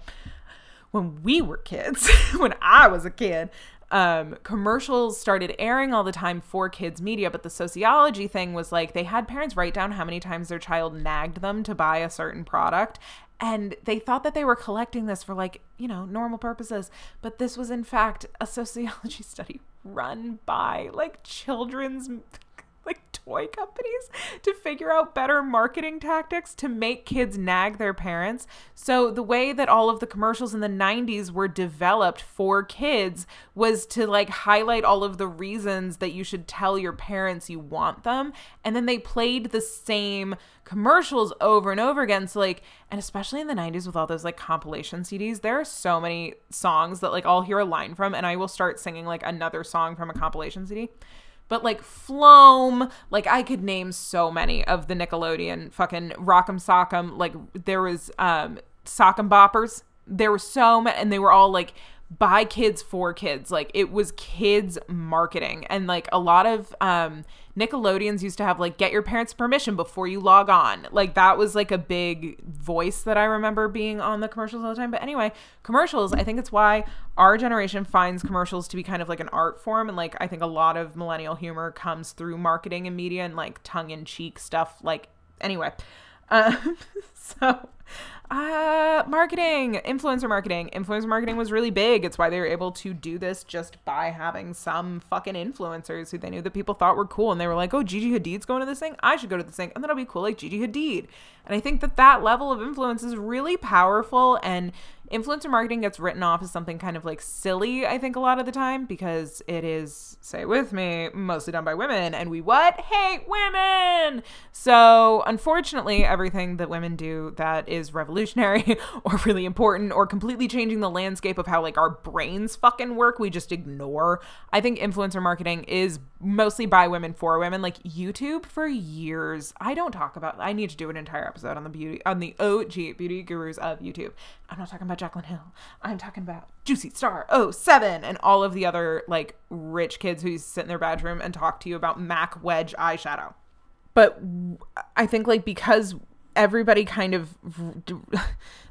when we were kids, when I was a kid, um, commercials started airing all the time for kids media but the sociology thing was like they had parents write down how many times their child nagged them to buy a certain product and they thought that they were collecting this for like you know normal purposes. But this was in fact a sociology study run by like children's like toy companies to figure out better marketing tactics to make kids nag their parents. So the way that all of the commercials in the 90s were developed for kids was to like highlight all of the reasons that you should tell your parents you want them and then they played the same commercials over and over again. So like, and especially in the 90s with all those like compilation CDs, there are so many songs that like I'll hear a line from and I will start singing like another song from a compilation CD. But like Floam, like I could name so many of the Nickelodeon fucking Rock'em Sock'em. Like there was um Sock'em Boppers. There were so many, and they were all like by kids for kids. Like it was kids marketing, and like a lot of um Nickelodeons used to have like get your parents' permission before you log on. Like that was like a big voice that I remember being on the commercials all the time. But anyway, commercials, I think it's why our generation finds commercials to be kind of like an art form and like I think a lot of millennial humor comes through marketing and media and like tongue-in-cheek stuff like anyway. Um, so uh, marketing, influencer marketing. Influencer marketing was really big. It's why they were able to do this just by having some fucking influencers who they knew that people thought were cool. And they were like, oh, Gigi Hadid's going to this thing. I should go to this thing. And then that'll be cool like Gigi Hadid. And I think that that level of influence is really powerful. And influencer marketing gets written off as something kind of like silly, I think, a lot of the time because it is, say with me, mostly done by women. And we what? Hate women. So unfortunately, everything that women do that is revolutionary or really important or completely changing the landscape of how like our brains fucking work, we just ignore. I think influencer marketing is mostly by women for women. Like YouTube for years, I don't talk about. I need to do an entire episode on the beauty on the OG beauty gurus of YouTube. I'm not talking about Jaclyn Hill. I'm talking about Juicy Star 07 and all of the other like rich kids who sit in their bedroom and talk to you about MAC wedge eyeshadow. But I think like because everybody kind of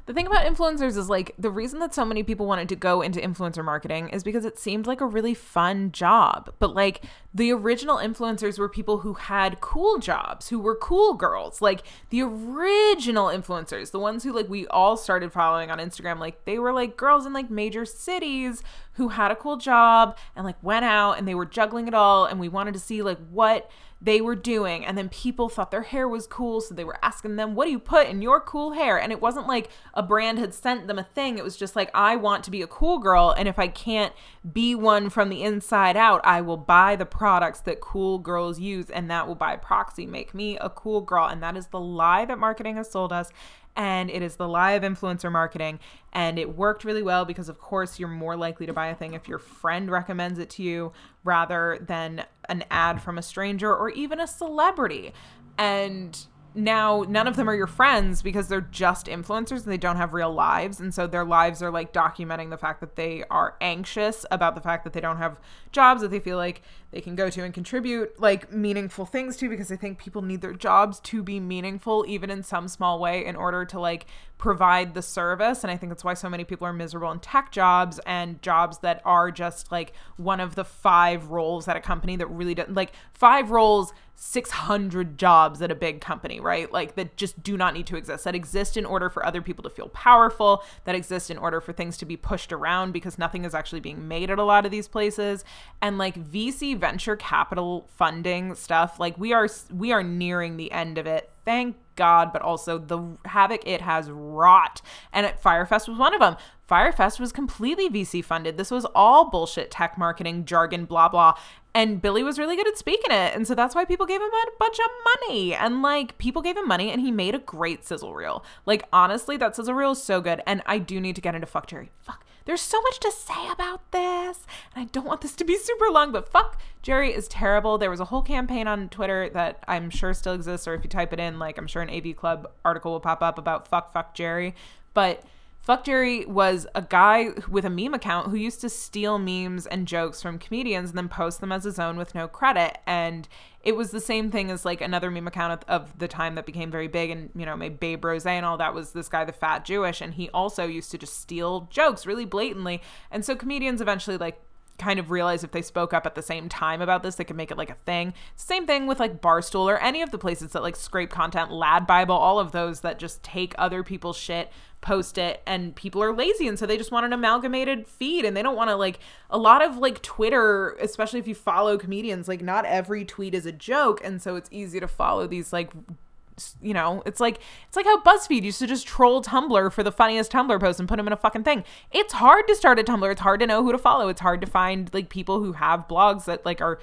the thing about influencers is like the reason that so many people wanted to go into influencer marketing is because it seemed like a really fun job. But like the original influencers were people who had cool jobs, who were cool girls. Like the original influencers, the ones who like we all started following on Instagram, like they were like girls in like major cities who had a cool job and like went out and they were juggling it all and we wanted to see like what they were doing. And then people thought their hair was cool. So they were asking them, What do you put in your cool hair? And it wasn't like a brand had sent them a thing. It was just like, I want to be a cool girl. And if I can't be one from the inside out, I will buy the products that cool girls use. And that will by proxy make me a cool girl. And that is the lie that marketing has sold us and it is the lie of influencer marketing and it worked really well because of course you're more likely to buy a thing if your friend recommends it to you rather than an ad from a stranger or even a celebrity. And now none of them are your friends because they're just influencers and they don't have real lives. And so their lives are like documenting the fact that they are anxious about the fact that they don't have jobs that they feel like they can go to and contribute like meaningful things to because I think people need their jobs to be meaningful even in some small way in order to like provide the service. And I think that's why so many people are miserable in tech jobs and jobs that are just like one of the five roles at a company that really does like five roles 600 jobs at a big company, right? Like that just do not need to exist. That exist in order for other people to feel powerful, that exist in order for things to be pushed around because nothing is actually being made at a lot of these places. And like VC venture capital funding stuff, like we are we are nearing the end of it. Thank God, but also the havoc it has wrought. And at Fyre Fest was one of them. Fyre Fest was completely VC funded. This was all bullshit tech marketing jargon, blah, blah. And Billy was really good at speaking it. And so that's why people gave him a bunch of money. And like people gave him money and he made a great sizzle reel. Like honestly, that sizzle reel is so good. And I do need to get into fuck Jerry. Fuck. There's so much to say about this. And I don't want this to be super long, but fuck Jerry is terrible. There was a whole campaign on Twitter that I'm sure still exists, or if you type it in, like I'm sure an AV Club article will pop up about fuck fuck Jerry. But Fuck Jerry was a guy with a meme account who used to steal memes and jokes from comedians and then post them as his own with no credit. And it was the same thing as like another meme account of, the time that became very big and, you know, made Babe Rose and all that was this guy, the fat Jewish. And he also used to just steal jokes really blatantly. And so comedians eventually like kind of realize if they spoke up at the same time about this, they could make it like a thing. Same thing with like Barstool or any of the places that like scrape content, Lad Bible, all of those that just take other people's shit, post it, and people are lazy. And so they just want an amalgamated feed and they don't want to like a lot of like Twitter, especially if you follow comedians, like not every tweet is a joke. And so it's easy to follow these like you know, it's like it's like how BuzzFeed used to just troll Tumblr for the funniest Tumblr post and put them in a fucking thing. It's hard to start a Tumblr. It's hard to know who to follow. It's hard to find like people who have blogs that like are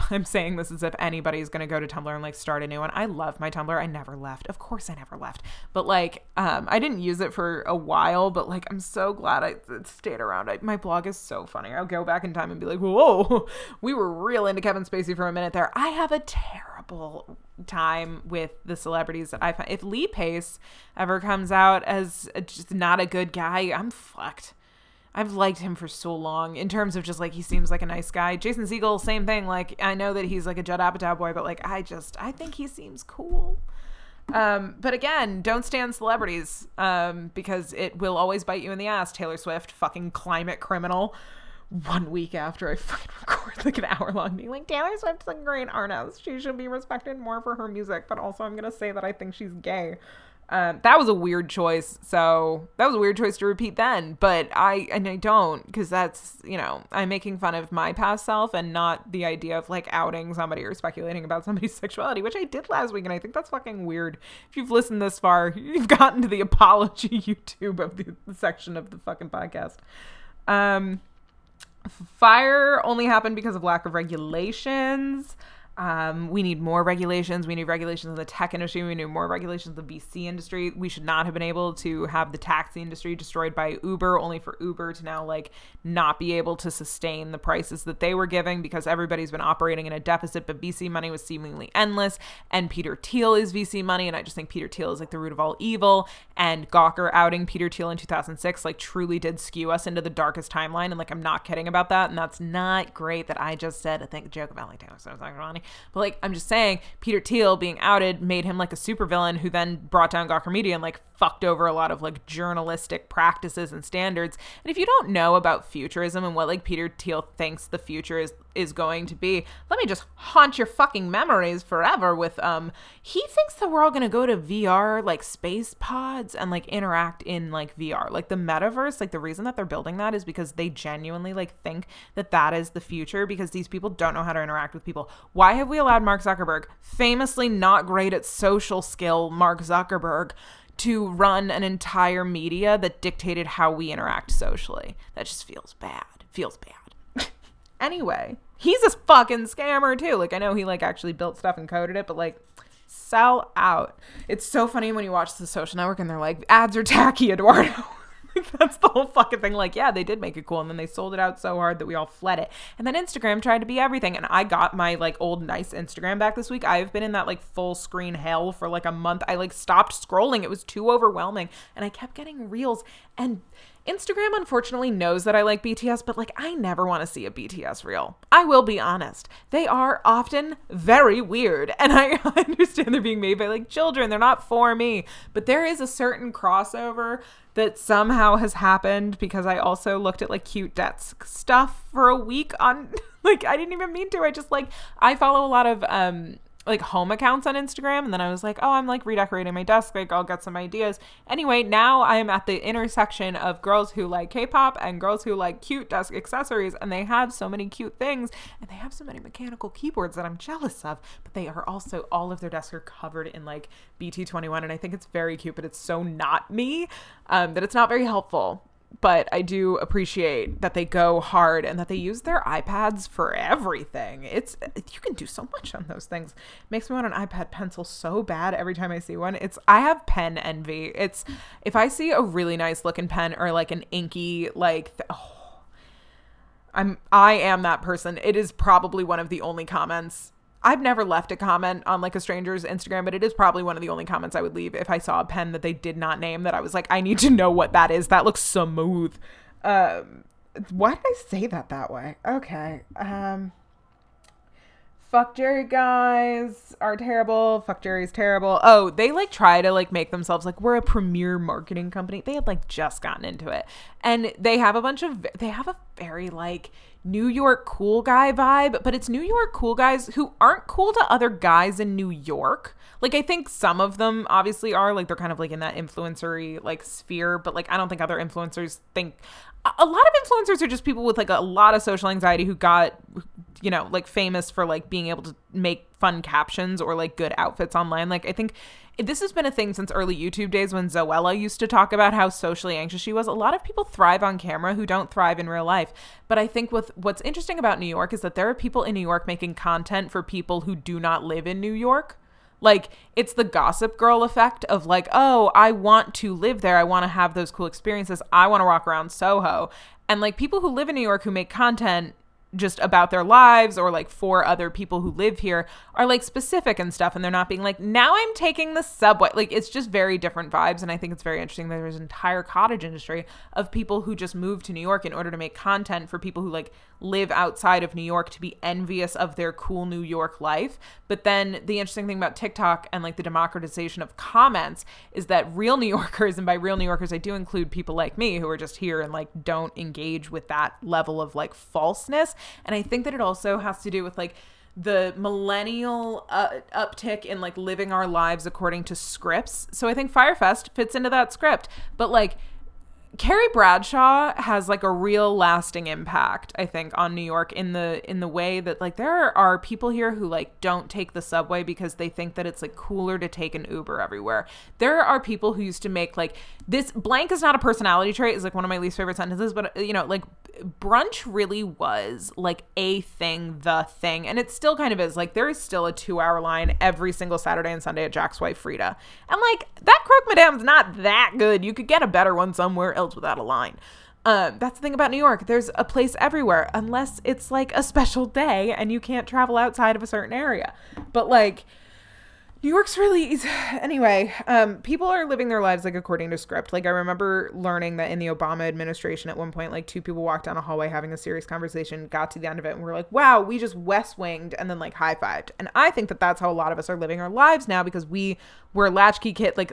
I'm saying this as if anybody's going to go to Tumblr and like start a new one. I love my Tumblr. I never left. Of course I never left. But like um I didn't use it for a while, but like I'm so glad I stayed around. I, my blog is so funny. I'll go back in time and be like, "Whoa, we were real into Kevin Spacey for a minute there." I have a terrible time with the celebrities that I find. If Lee Pace ever comes out as just not a good guy, I'm fucked. I've liked him for so long in terms of just like he seems like a nice guy. Jason Segel, same thing. Like I know that he's like a Judd Apatow boy, but like I just I think he seems cool. Um, but again, don't stand celebrities um, because it will always bite you in the ass. Taylor Swift, fucking climate criminal. One week after I fucking record like an hour long being like Taylor Swift's a great artist. She should be respected more for her music, but also I'm gonna say that I think she's gay. Um, that was a weird choice. So that was a weird choice to repeat then, but I and I don't because that's you know I'm making fun of my past self and not the idea of like outing somebody or speculating about somebody's sexuality, which I did last week, and I think that's fucking weird. If you've listened this far, you've gotten to the apology YouTube of the, the section of the fucking podcast. Um, Fyre only happened because of lack of regulations. Um, we need more regulations. We need regulations in the tech industry. We need more regulations in the VC industry. We should not have been able to have the taxi industry destroyed by Uber, only for Uber to now like not be able to sustain the prices that they were giving because everybody's been operating in a deficit. But VC money was seemingly endless, and Peter Thiel is VC money, and I just think Peter Thiel is like the root of all evil. And Gawker outing Peter Thiel in 2006 like truly did skew us into the darkest timeline, and like I'm not kidding about that, and that's not great that I just said. I think joke about like Taylor Swift But like I'm just saying, Peter Thiel being outed made him like a supervillain who then brought down Gawker Media and like fucked over a lot of like journalistic practices and standards. And if you don't know about futurism and what like Peter Thiel thinks the future is is going to be, let me just haunt your fucking memories forever with um he thinks that we're all going to go to VR like space pods and like interact in like VR. Like the metaverse, like the reason that they're building that is because they genuinely like think that that is the future because these people don't know how to interact with people. Why have we allowed Mark Zuckerberg, famously not great at social skill Mark Zuckerberg, to run an entire media that dictated how we interact socially. That just feels bad. Feels bad. anyway, he's a fucking scammer too. Like I know he like actually built stuff and coded it, but like sell out. It's so funny when you watch the social network and they're like ads are tacky, Eduardo. that's the whole fucking thing. Like, yeah, they did make it cool, and then they sold it out so hard that we all fled it. And then Instagram tried to be everything, and I got my like old nice Instagram back this week. I've been in that like full screen hell for like a month. I like stopped scrolling; it was too overwhelming, and I kept getting reels and Instagram unfortunately knows that I like BTS, but like I never want to see a BTS reel. I will be honest. They are often very weird, and I understand they're being made by like children. They're not for me, but there is a certain crossover that somehow has happened because I also looked at like cute desk stuff for a week on like I didn't even mean to. I just like I follow a lot of um like home accounts on Instagram and then I was like, "Oh, I'm like redecorating my desk, like I'll get some ideas." Anyway, now I am at the intersection of girls who like K-pop and girls who like cute desk accessories and they have so many cute things and they have so many mechanical keyboards that I'm jealous of, but they are also all of their desks are covered in like BT21 and I think it's very cute, but it's so not me um, that it's not very helpful but I do appreciate that they go hard and that they use their iPads for everything. It's you can do so much on those things. Makes me want an iPad pencil so bad every time I see one. It's I have pen envy. It's if I see a really nice looking pen or like an inky like th- oh, I'm I am that person. It is probably one of the only comments I've never left a comment on like a stranger's Instagram, but it is probably one of the only comments I would leave if I saw a pen that they did not name that I was like, I need to know what that is. That looks smooth. Um, why did I say that that way? Okay. Um, fuck Jerry guys are terrible. Fuck Jerry's terrible. Oh, they like try to like make themselves like we're a premier marketing company. They had like just gotten into it. And they have a bunch of they have a very like New York cool guy vibe, but it's New York cool guys who aren't cool to other guys in New York. Like I think some of them obviously are like they're kind of like in that influencery like sphere, but like I don't think other influencers think a lot of influencers are just people with like a lot of social anxiety who got you know like famous for like being able to make fun captions or like good outfits online. Like I think this has been a thing since early YouTube days when Zoella used to talk about how socially anxious she was. A lot of people thrive on camera who don't thrive in real life. But I think with what's interesting about New York is that there are people in New York making content for people who do not live in New York. Like it's the gossip girl effect of like, oh, I want to live there. I want to have those cool experiences. I want to walk around Soho. And like people who live in New York who make content just about their lives or like for other people who live here are like specific and stuff and they're not being like now i'm taking the subway. Like it's just very different vibes and i think it's very interesting that there's an entire cottage industry of people who just move to new york in order to make content for people who like live outside of new york to be envious of their cool new york life. But then the interesting thing about tiktok and like the democratization of comments is that real new yorkers and by real new yorkers i do include people like me who are just here and like don't engage with that level of like falseness and I think that it also has to do with like the millennial uh, uptick in like living our lives according to scripts. So I think Fyre Fest fits into that script. But like Carrie Bradshaw has like a real lasting impact, I think, on New York in the in the way that like there are people here who like don't take the subway because they think that it's like cooler to take an Uber everywhere. There are people who used to make like this blank is not a personality trait is like one of my least favorite sentences, but you know, like brunch really was like a thing, the thing, and it still kind of is. Like there is still a two hour line every single Saturday and Sunday at Jack's wife Freda. And like that croque madame's not that good. You could get a better one somewhere else without a line. Um, that's the thing about New York. There's a place everywhere, unless it's like a special day and you can't travel outside of a certain area. But like, New York's really easy. Anyway, um, people are living their lives like according to script. Like I remember learning that in the Obama administration, at one point, like two people walked down a hallway having a serious conversation, got to the end of it, and were like, "Wow, we just West Winged," and then like high fived. And I think that that's how a lot of us are living our lives now because we were latchkey kid. Like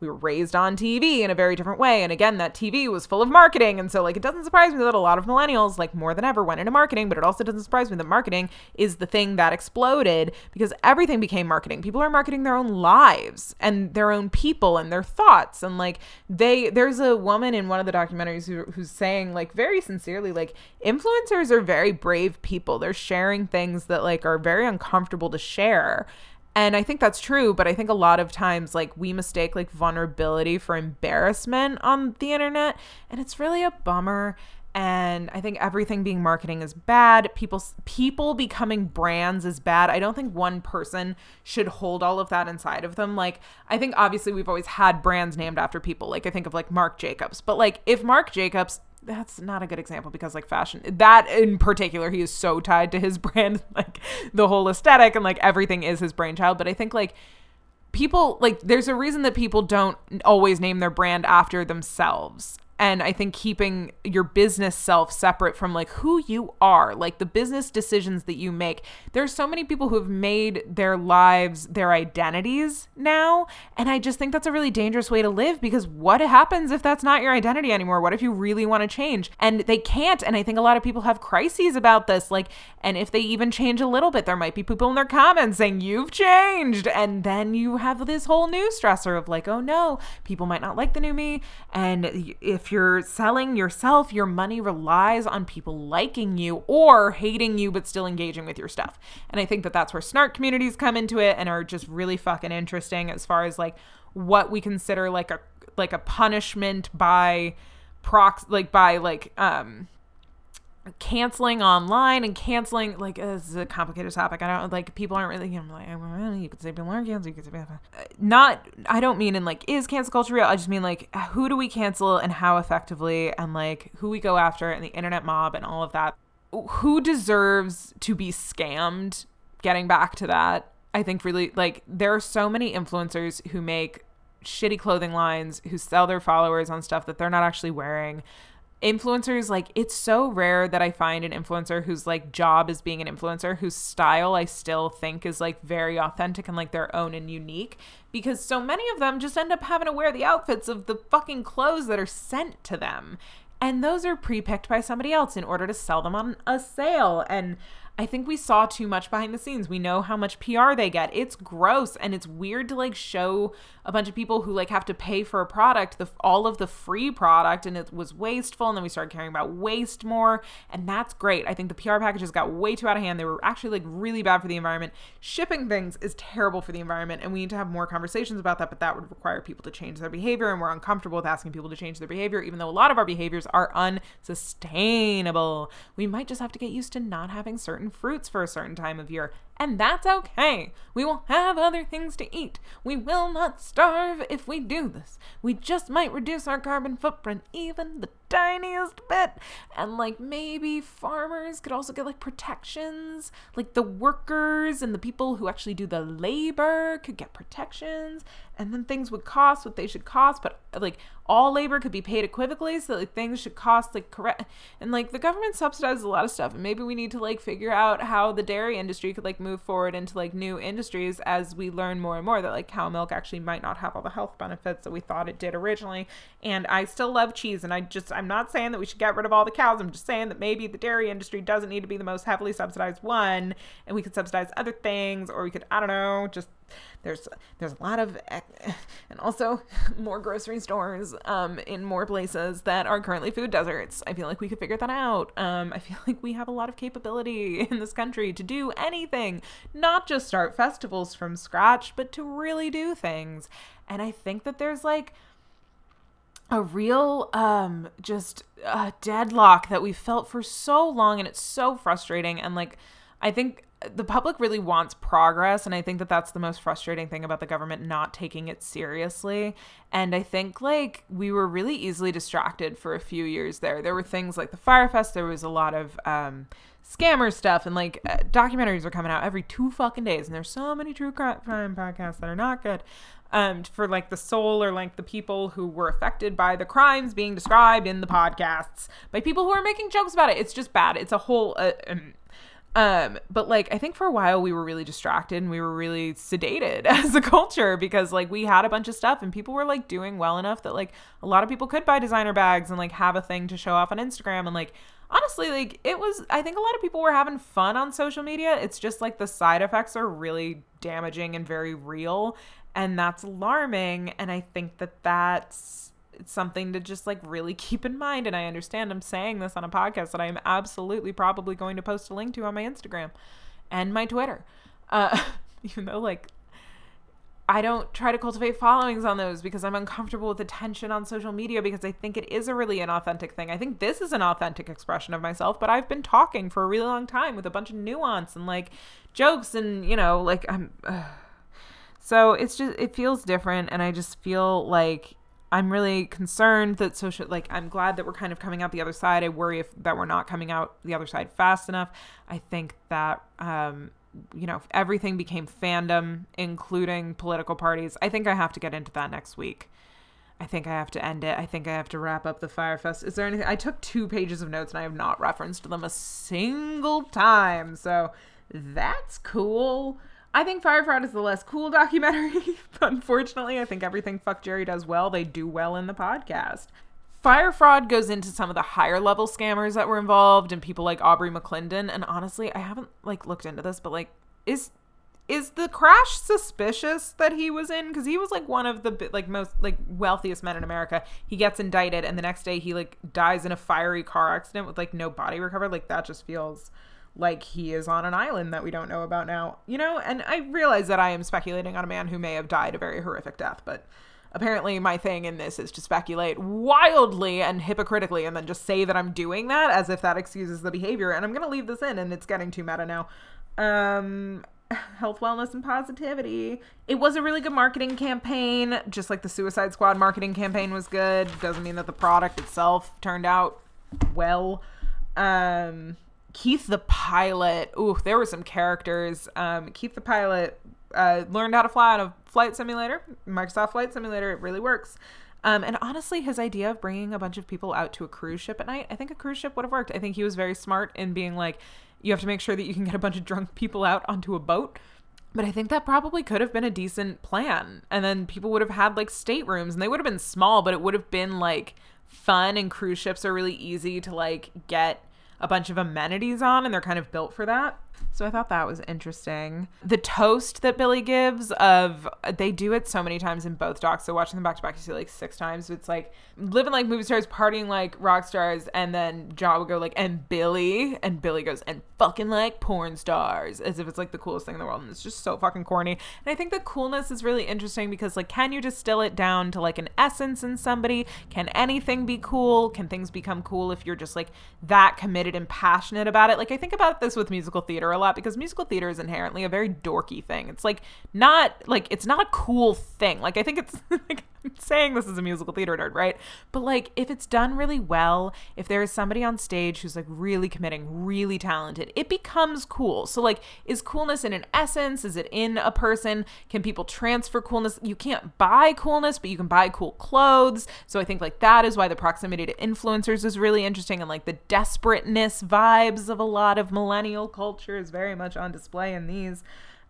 we were raised on TV in a very different way. And again, that TV was full of marketing. And so, like, it doesn't surprise me that a lot of millennials, like, more than ever, went into marketing, but it also doesn't surprise me that marketing is the thing that exploded because everything became marketing. People are marketing their own lives and their own people and their thoughts. And, like, they, there's a woman in one of the documentaries who, who's saying, like, very sincerely, like, influencers are very brave people. They're sharing things that, like, are very uncomfortable to share and I think that's true, but I think a lot of times like we mistake like vulnerability for embarrassment on the internet, and it's really a bummer. And I think everything being marketing is bad. People people becoming brands is bad. I don't think one person should hold all of that inside of them. Like I think obviously we've always had brands named after people. Like I think of like Marc Jacobs. But like if Marc Jacobs that's not a good example because like fashion that in particular he is so tied to his brand like the whole aesthetic and like everything is his brainchild but i think like people like there's a reason that people don't always name their brand after themselves and I think keeping your business self separate from like who you are, like the business decisions that you make. There's so many people who have made their lives their identities now, and I just think that's a really dangerous way to live because what happens if that's not your identity anymore? What if you really want to change? And they can't, and I think a lot of people have crises about this like and if they even change a little bit, there might be people in their comments saying you've changed, and then you have this whole new stressor of like, oh no, people might not like the new me, and if you're selling yourself, your money relies on people liking you or hating you but still engaging with your stuff. And I think that that's where snark communities come into it and are just really fucking interesting as far as like what we consider like a like a punishment by prox like by like um canceling online and canceling like uh, this is a complicated topic. I don't like people aren't really. I'm like you could say people aren't canceled. You could say not. I don't mean in like is cancel culture real. I just mean like who do we cancel and how effectively and like who we go after and the internet mob and all of that. Who deserves to be scammed? Getting back to that, I think really like there are so many influencers who make shitty clothing lines who sell their followers on stuff that they're not actually wearing influencers like it's so rare that i find an influencer whose like job is being an influencer whose style i still think is like very authentic and like their own and unique because so many of them just end up having to wear the outfits of the fucking clothes that are sent to them. And those are pre-picked by somebody else in order to sell them on a sale. And I think we saw too much behind the scenes. We know how much PR they get. It's gross and it's weird to like show a bunch of people who like have to pay for a product, the all of the free product and it was wasteful and then we started caring about waste more and that's great. I think the PR packages got way too out of hand. They were actually like really bad for the environment. Shipping things is terrible for the environment and we need to have more conversations about that, but that would require people to change their behavior and we're uncomfortable with asking people to change their behavior even though a lot of our behaviors are unsustainable. We might just have to get used to not having certain fruits for a certain time of year and that's okay. We will have other things to eat. We will not starve if we do this. We just might reduce our carbon footprint even the tiniest bit. And like maybe farmers could also get like protections. Like the workers and the people who actually do the labor could get protections. And then things would cost what they should cost, but like all labor could be paid equivocally, so like things should cost like correct and like the government subsidizes a lot of stuff and maybe we need to like figure out how the dairy industry could like move move forward into like new industries as we learn more and more that like cow milk actually might not have all the health benefits that we thought it did originally. And I still love cheese and I just I'm not saying that we should get rid of all the cows. I'm just saying that maybe the dairy industry doesn't need to be the most heavily subsidized one and we could subsidize other things or we could I don't know, just there's there's a lot of and also more grocery stores um, in more places that are currently food deserts. I feel like we could figure that out. Um, I feel like we have a lot of capability in this country to do anything, not just start festivals from scratch, but to really do things. And I think that there's like a real um just uh, deadlock that we felt for so long and it's so frustrating and like I think the public really wants progress and i think that that's the most frustrating thing about the government not taking it seriously and i think like we were really easily distracted for a few years there there were things like the Fyre Fest there was a lot of um, scammer stuff and like uh, documentaries are coming out every two fucking days and there's so many true crime podcasts that are not good um, for like the soul or like the people who were affected by the crimes being described in the podcasts by people who are making jokes about it. It's just bad. It's a whole uh, um, um, but like I think for a while we were really distracted and we were really sedated as a culture because like we had a bunch of stuff and people were like doing well enough that like a lot of people could buy designer bags and like have a thing to show off on Instagram. And like honestly like it was I think a lot of people were having fun on social media. It's just like the side effects are really damaging and very real. And that's alarming. And I think that that's it's something to just like really keep in mind. And I understand I'm saying this on a podcast that I am absolutely probably going to post a link to on my Instagram and my Twitter. Uh, even though like I don't try to cultivate followings on those because I'm uncomfortable with attention on social media because I think it is a really inauthentic thing. I think this is an authentic expression of myself, but I've been talking for a really long time with a bunch of nuance and like jokes and, you know, like I'm. Uh. So it's just, it feels different. And I just feel like I'm really concerned that social like I'm glad that we're kind of coming out the other side. I worry if that we're not coming out the other side fast enough. I think that um you know, everything became fandom, including political parties. I think I have to get into that next week. I think I have to end it. I think I have to wrap up the Fyre Fest. Is there anything? I took two pages of notes and I have not referenced them a single time. So that's cool. I think Fyre Fraud is the less cool documentary. Unfortunately, I think everything Fuck Jerry does well, they do well in the podcast. Fyre Fraud goes into some of the higher level scammers that were involved and people like Aubrey McClendon. And honestly, I haven't like looked into this, but like, is is the crash suspicious that he was in because he was like one of the like most like wealthiest men in america he gets indicted and the next day he like dies in a fiery car accident with like no body recovered like that just feels like he is on an island that we don't know about now you know and i realize that i am speculating on a man who may have died a very horrific death but apparently my thing in this is to speculate wildly and hypocritically and then just say that i'm doing that as if that excuses the behavior and i'm going to leave this in and it's getting too meta now um health, wellness, and positivity. It was a really good marketing campaign, just like the Suicide Squad marketing campaign was good. Doesn't mean that the product itself turned out well. Um, Keith the pilot. Ooh, there were some characters. Um, Keith the pilot uh, learned how to fly on a flight simulator, Microsoft Flight Simulator. It really works. Um, and honestly, his idea of bringing a bunch of people out to a cruise ship at night, I think a cruise ship would have worked. I think he was very smart in being like, you have to make sure that you can get a bunch of drunk people out onto a boat. But I think that probably could have been a decent plan. And then people would have had like staterooms and they would have been small, but it would have been like fun. And cruise ships are really easy to like get a bunch of amenities on and they're kind of built for that. So I thought that was interesting. The toast that Billy gives of they do it so many times in both docs. So watching them back to back, you see like six times. It's like living like movie stars, partying like rock stars, and then John would go like and Billy, and Billy goes and fucking like porn stars, as if it's like the coolest thing in the world, and it's just so fucking corny. And I think the coolness is really interesting because like, can you distill it down to like an essence in somebody? Can anything be cool? Can things become cool if you're just like that committed and passionate about it? Like I think about this with musical theater a lot because musical theater is inherently a very dorky thing. It's like not like it's not a cool thing. Like I think it's like I'm saying this is a musical theater nerd, right? But like if it's done really well, if there is somebody on stage who's like really committing, really talented, it becomes cool. So like is coolness in an essence? Is it in a person? Can people transfer coolness? You can't buy coolness, but you can buy cool clothes. So I think like that is why the proximity to influencers is really interesting and like the desperateness vibes of a lot of millennial culture is very much on display in these.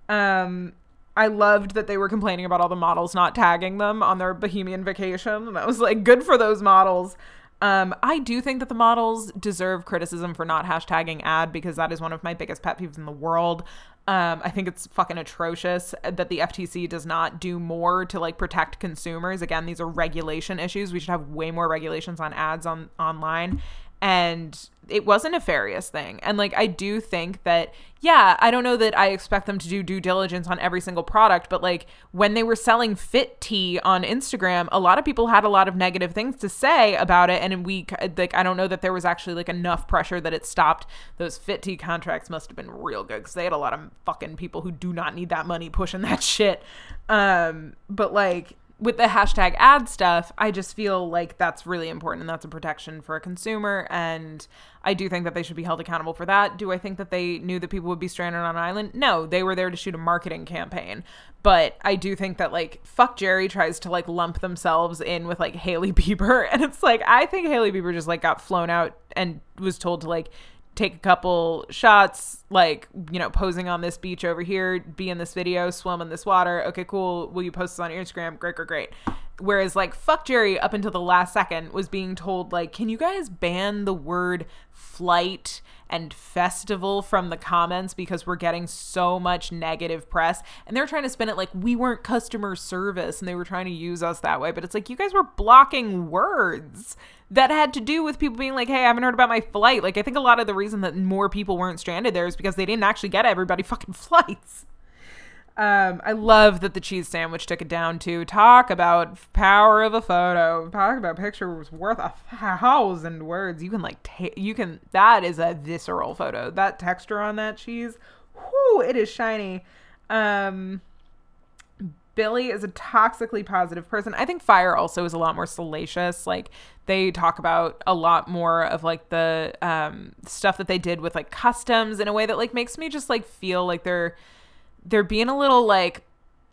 Um I loved that they were complaining about all the models not tagging them on their Bahamian vacation. And I was like, good for those models. Um, I do think that the models deserve criticism for not hashtagging ad because that is one of my biggest pet peeves in the world. Um, I think it's fucking atrocious that the FTC does not do more to like protect consumers. Again, these are regulation issues. We should have way more regulations on ads on online and it was a nefarious thing. And like I do think that yeah, I don't know that I expect them to do due diligence on every single product, but like when they were selling Fit Tea on Instagram, a lot of people had a lot of negative things to say about it and we like I don't know that there was actually like enough pressure that it stopped. Those Fit Tea contracts must have been real good cuz they had a lot of fucking people who do not need that money pushing that shit. Um but like with the hashtag ad stuff, I just feel like that's really important and that's a protection for a consumer. And I do think that they should be held accountable for that. Do I think that they knew that people would be stranded on an island? No, they were there to shoot a marketing campaign. But I do think that like fuck Jerry tries to like lump themselves in with like Hailey Bieber. And it's like, I think Hailey Bieber just like got flown out and was told to like take a couple shots, like, you know, posing on this beach over here, be in this video, swim in this water. Okay, cool. Will you post this on your Instagram? Great, great, great. Whereas, like, fuck Jerry up until the last second was being told, like, can you guys ban the word flight and festival from the comments because we're getting so much negative press. And they're trying to spin it like we weren't customer service and they were trying to use us that way. But it's like you guys were blocking words that had to do with people being like, hey, I haven't heard about my flight. Like, I think a lot of the reason that more people weren't stranded there is because they didn't actually get everybody fucking flights. Um, I love that the cheese sandwich took it down to talk about power of a photo. Talk about pictures worth a thousand words. You can like ta- you can that is a visceral photo. That texture on that cheese, whoo, it is shiny. Um, Billy is a toxically positive person. I think Fyre also is a lot more salacious. Like they talk about a lot more of like the um, stuff that they did with like customs in a way that like makes me just like feel like they're they're being a little like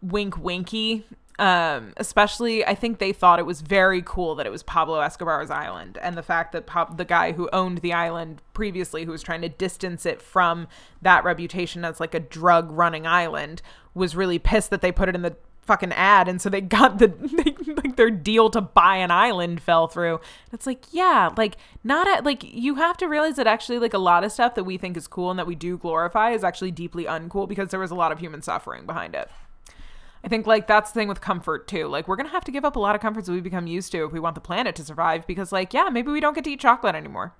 wink winky Um, especially, I think they thought it was very cool that it was Pablo Escobar's island, and the fact that Pab- the guy who owned the island previously, who was trying to distance it from that reputation as like a drug running island, was really pissed that they put it in the fucking ad and so they got the they, like their deal to buy an island fell through it's like yeah like not a, like you have to realize that actually like a lot of stuff that we think is cool and that we do glorify is actually deeply uncool because there was a lot of human suffering behind it I think like that's the thing with comfort too. Like we're gonna have to give up a lot of comforts that we become used to if we want the planet to survive. Because like yeah, maybe we don't get to eat chocolate anymore.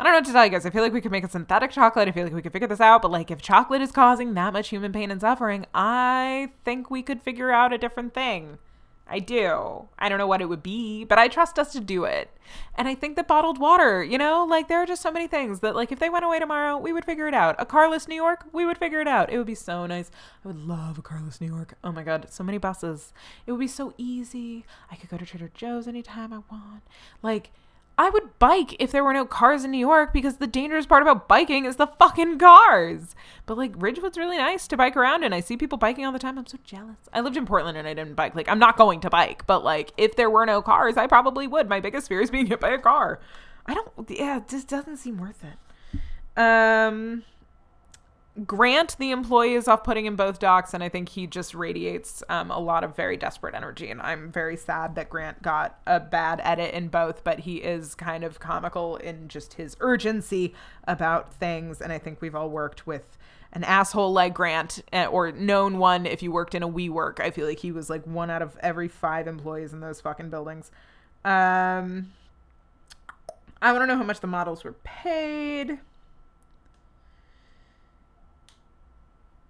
I don't know what to tell you guys. I feel like we could make a synthetic chocolate. I feel like we could figure this out. But like if chocolate is causing that much human pain and suffering, I think we could figure out a different thing. I do. I don't know what it would be, but I trust us to do it. And I think that bottled water, you know, like there are just so many things that, like, if they went away tomorrow, we would figure it out. A carless New York, we would figure it out. It would be so nice. I would love a carless New York. Oh my God, so many buses. It would be so easy. I could go to Trader Joe's anytime I want. Like, I would bike if there were no cars in New York because the dangerous part about biking is the fucking cars. But like Ridgewood's really nice to bike around and I see people biking all the time. I'm so jealous. I lived in Portland and I didn't bike. Like I'm not going to bike, but like if there were no cars, I probably would. My biggest fear is being hit by a car. I don't yeah, it just doesn't seem worth it. Um Grant, the employee, is off putting in both docs, and I think he just radiates um, a lot of very desperate energy. And I'm very sad that Grant got a bad edit in both, but he is kind of comical in just his urgency about things. And I think we've all worked with an asshole like Grant, eh, or known one if you worked in a WeWork. I feel like he was like one out of every five employees in those fucking buildings. Um, I want to know how much the models were paid.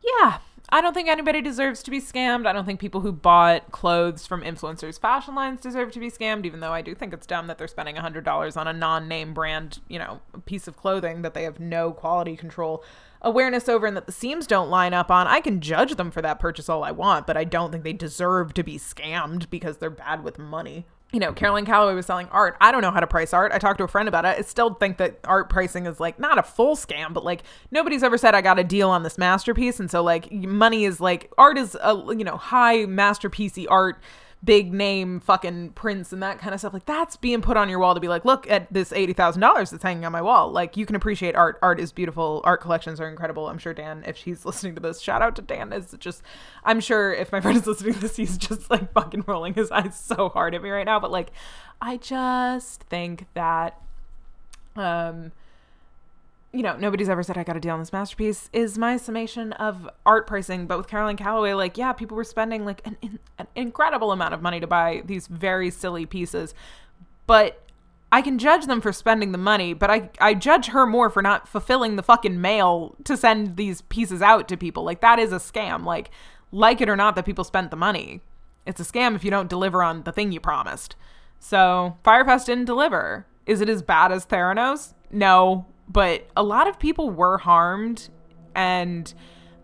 Yeah, I don't think anybody deserves to be scammed. I don't think people who bought clothes from influencers' fashion lines deserve to be scammed, even though I do think it's dumb that they're spending $100 on a non name brand, you know, piece of clothing that they have no quality control awareness over and that the seams don't line up on. I can judge them for that purchase all I want, but I don't think they deserve to be scammed because they're bad with money you know, Caroline Calloway was selling art. I don't know how to price art. I talked to a friend about it. I still think that art pricing is like not a full scam, but like nobody's ever said I got a deal on this masterpiece. And so like money is like art is a, you know, high masterpiecey art big name fucking prints and that kind of stuff. Like that's being put on your wall to be like, look at this eighty thousand dollars that's hanging on my wall. Like you can appreciate art. Art is beautiful. Art collections are incredible. I'm sure Dan, if he's listening to this, shout out to Dan. Is just, I'm sure if my friend is listening to this, he's just like fucking rolling his eyes so hard at me right now. But like, I just think that, um you know, nobody's ever said I got a deal on this masterpiece is my summation of art pricing. But with Caroline Calloway, like, yeah, people were spending like an, an incredible amount of money to buy these very silly pieces. But I can judge them for spending the money, but I, I judge her more for not fulfilling the fucking mail to send these pieces out to people. Like, that is a scam. Like, like it or not that people spent the money. It's a scam if you don't deliver on the thing you promised. So, Fyre Fest didn't deliver. Is it as bad as Theranos? No, but a lot of people were harmed and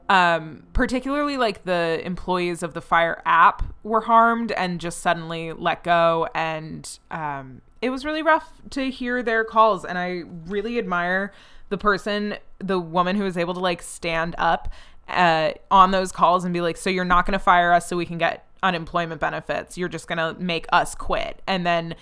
um, particularly like the employees of the Fyre app were harmed and just suddenly let go and um, it was really rough to hear their calls. And i really admire the person the woman who was able to like stand up uh, on those calls and be like so you're not going to fire us so we can get unemployment benefits. You're just going to make us quit. And then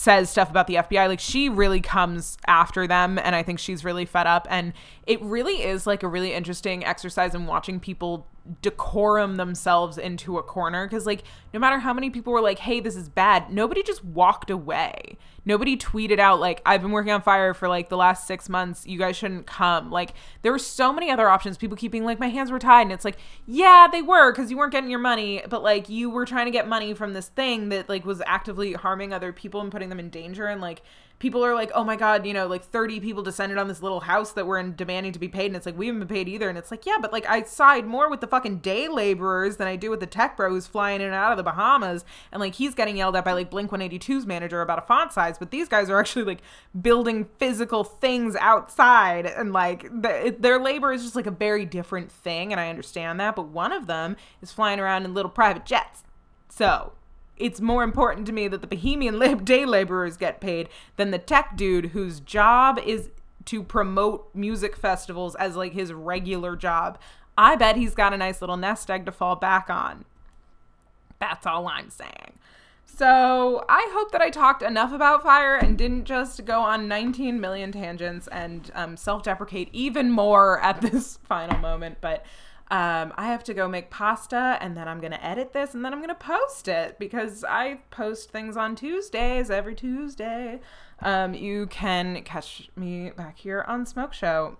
says stuff about the FBI. Like she really comes after them and I think she's really fed up and it really is like a really interesting exercise in watching people decorum themselves into a corner. Because like no matter how many people were like hey this is bad nobody just walked away. Nobody tweeted out like i've been working on Fyre for like the last six months. You guys shouldn't come. Like there were so many other options. People keeping like my hands were tied. And it's like yeah they were because you weren't getting your money but like you were trying to get money from this thing that like was actively harming other people and putting them in danger and like people are like, oh my God, you know, like 30 people descended on this little house that were in demanding to be paid. And it's like, we haven't been paid either. And it's like, yeah, but like I side more with the fucking day laborers than I do with the tech bro who's flying in and out of the Bahamas. And like he's getting yelled at by like Blink 182's manager about a font size. But these guys are actually like building physical things outside. And like the, their labor is just like a very different thing. And I understand that. But one of them is flying around in little private jets. So it's more important to me that the Bahamian lab- day laborers get paid than the tech dude whose job is to promote music festivals as like his regular job. I bet he's got a nice little nest egg to fall back on. That's all I'm saying. So I hope that I talked enough about Fyre and didn't just go on 19 million tangents and um, self deprecate even more at this final moment. But um, I have to go make pasta and then I'm going to edit this and then I'm going to post it because I post things on Tuesdays every Tuesday. Um, you can catch me back here on Smoke Show.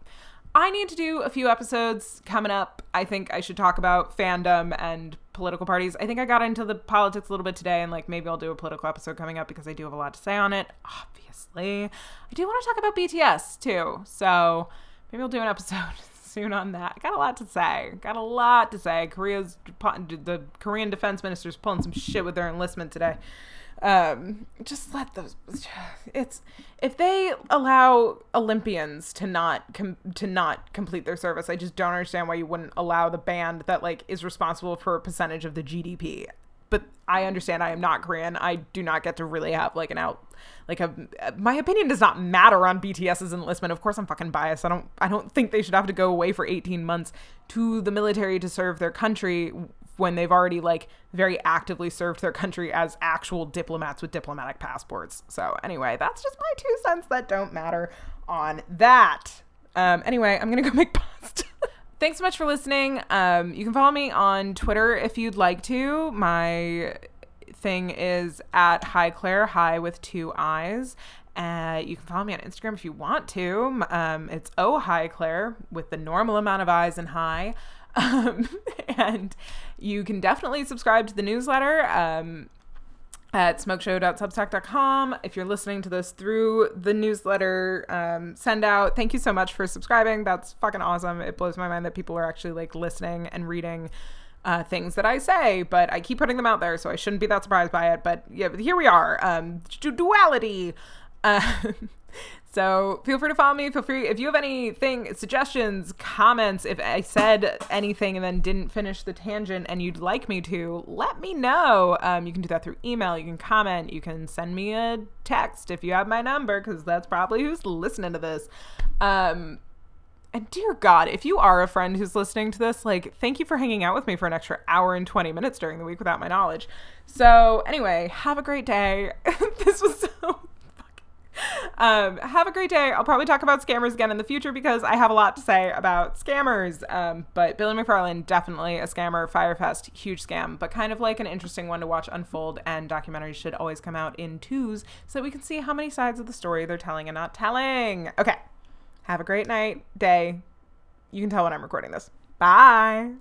I need to do a few episodes coming up. I think I should talk about fandom and political parties. I think I got into the politics a little bit today, and like maybe I'll do a political episode coming up because I do have a lot to say on it. Obviously, I do want to talk about BTS too, so maybe I'll do an episode soon on that. Got a lot to say. Got a lot to say. Korea's the Korean defense minister's pulling some shit with their enlistment today um, just let those it's if they allow olympians to not com- to not complete their service i just don't understand why you wouldn't allow the band that like is responsible for a percentage of the gdp but i understand i am not korean i do not get to really have like an out like a my opinion does not matter on bts's enlistment of course i'm fucking biased i don't i don't think they should have to go away for 18 months to the military to serve their country when they've already like very actively served their country as actual diplomats with diplomatic passports. So anyway, that's just my two cents that don't matter on that. Um, anyway, I'm gonna go make pasta. Thanks so much for listening. Um, you can follow me on Twitter if you'd like to. My thing is at Hi Claire, Hi with two eyes. Uh, you can follow me on Instagram if you want to. Um, it's Oh Hi Claire with the normal amount of eyes and hi. Um, and you can definitely subscribe to the newsletter um, at smokeshow.substack.com. If you're listening to this through the newsletter um, send out, thank you so much for subscribing. That's fucking awesome. It blows my mind that people are actually like listening and reading uh, things that I say, but I keep putting them out there, so I shouldn't be that surprised by it. But yeah, here we are. Um, duality. Uh, So feel free to follow me. Feel free if you have anything, suggestions, comments. If I said anything and then didn't finish the tangent and you'd like me to, let me know. Um, you can do that through email. You can comment. You can send me a text if you have my number because that's probably who's listening to this. Um, and dear God, if you are a friend who's listening to this, like, thank you for hanging out with me for an extra hour and 20 minutes during the week without my knowledge. So, anyway, have a great day. this was so um, have a great day. I'll probably talk about scammers again in the future because I have a lot to say about scammers. Um, but Billy McFarland, definitely a scammer. Fyre Fest, huge scam, but kind of like an interesting one to watch unfold. And documentaries should always come out in twos so that we can see how many sides of the story they're telling and not telling. Okay. Have a great night, day. You can tell when I'm recording this. Bye.